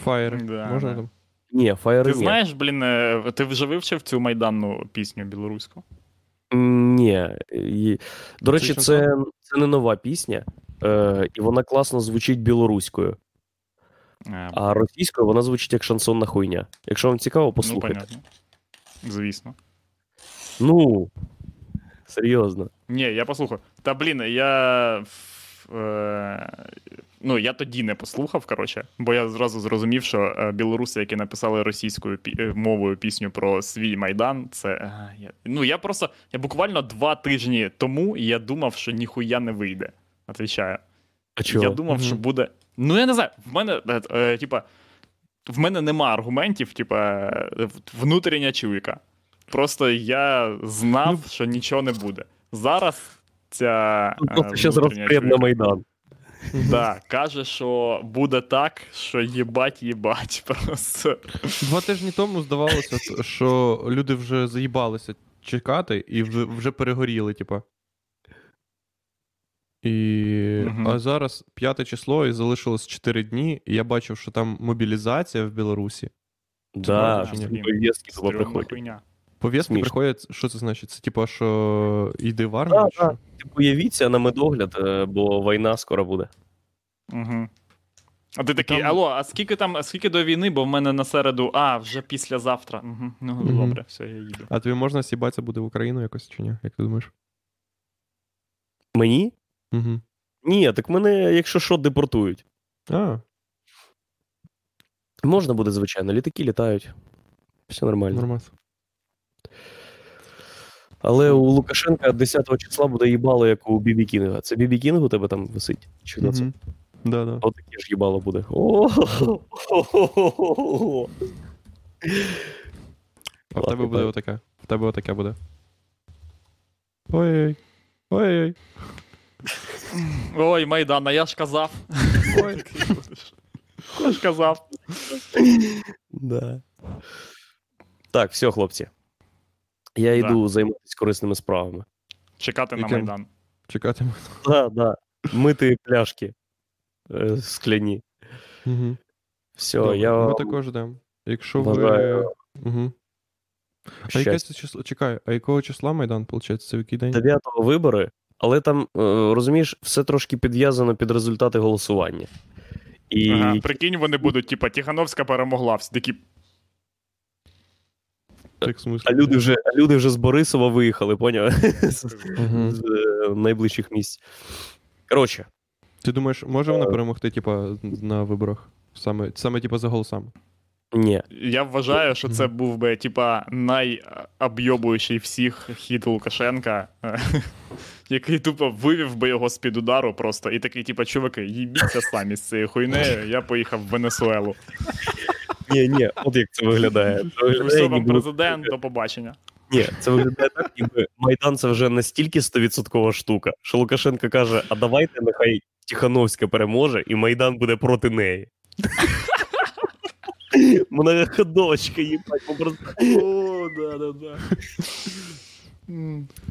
Фаєри. Да, Можна да. там? Ні, фаєри Ти ні. знаєш, блін, е, ти вже вивчив цю майданну пісню білоруську? Ні. І, До речі, Це це, не нова пісня, е, і вона класно звучить білоруською, Е, а російською вона звучить як шансонна хуйня. Якщо вам цікаво, ну, послухайте. понятно. Звісно. Ну, серйозно. Ні, я послухав. Та блін, я. Е, ну, я тоді не послухав, коротше, бо я зразу зрозумів, що е, білоруси, які написали російською е, мовою пісню про свій майдан, це. я, ну, я просто. Я буквально два тижні тому я думав, що ніхуя не вийде. Отвічаю. А чого? Я думав, Мгм. що буде. Ну, я не знаю, в мене, е, е, типа, в мене нема аргументів, типа, внутрішня чуйка. Просто я знав, Ну, що нічого не буде. Зараз ця. Просто зараз розпред на Майдан. Да, каже, що буде так, що їбать, їбать. Просто. Два тижні тому здавалося, що люди вже заїбалися чекати і вже, перегоріли, типа. І... Мгм. А зараз п'яте число і залишилось 4 дні, і я бачив, що там мобілізація в Білорусі. Да, пов'язки туди приходять. Повістки приходять, що це значить? Це типа, що йди в армію? Да, що? да. Типу, уявіться на медогляд, е, бо війна скоро буде. Угу. А ти такий, Там- алло, а скільки там, а скільки до війни, бо в мене на середу, а, вже післязавтра. Угу. Ну, Мгм. добре, все, я їду. А тобі можна сібатися буде в Україну якось чи ні? Як ти думаєш? Мені? Угу. Ні, так мене, якщо що, депортують. А, Можна буде, звичайно, літаки літають. Все нормально. нормально. Але у Лукашенка 10 числа буде їбало, як у Бібі Кінга. Це Бібі Кінг у тебе там висить? Чи хто це? Да, да. От таке ж їбало буде. А в тебе буде отаке. В тебе отаке буде. Ой-ой. Ой-ой. Ой, Майдан, а я ж казав. Ой. Я ж казав. Да. Так, все, хлопці. Я йду займатися корисними справами. Чекати на Яким? Майдан. Чекатиму. Да, да. Мити пляшки е, скляні. Угу. Все, Добре, я Ми також йдемо. Якщо ви. бажаю Угу. А яке це число? Чекай, а якого числа Майдан, виходить? Це в який день? 9-го вибори, але там, е, розумієш, все трошки підв'язано під результати голосування. І Ага, прикинь, вони будуть, типа, Тихановська перемогла. Всі такі. Так, а люди вже, а люди вже з Борисова виїхали, поняв? з, е, найближчих місць. Коротше, Ти думаєш, може Е. вона перемогти, типа, на виборах? Саме, саме типа, за голосами? ні. Я вважаю, що це був би, типа, найобйобуючий всіх хід Лукашенка, е, який тупо вивів би його з-під удару просто. І такий, типа, чуваки, їбіться самі з цією хуйнею, я поїхав в Венесуелу. Ні, ні, от як це виглядає. Це виглядає, вам ніби, президент, до побачення. ні, це виглядає так, ніби Майдан це вже настільки 100% штука, що Лукашенко каже: а давайте нехай Тихановська переможе, і Майдан буде проти неї. Многоходовочка, їбать, ми просто. О, да, да, да.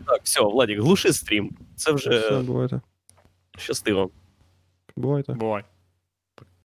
Так, все, Владик, глуши стрім. Це Все, вже бувайте. щастиво. Бувайте. Бувай.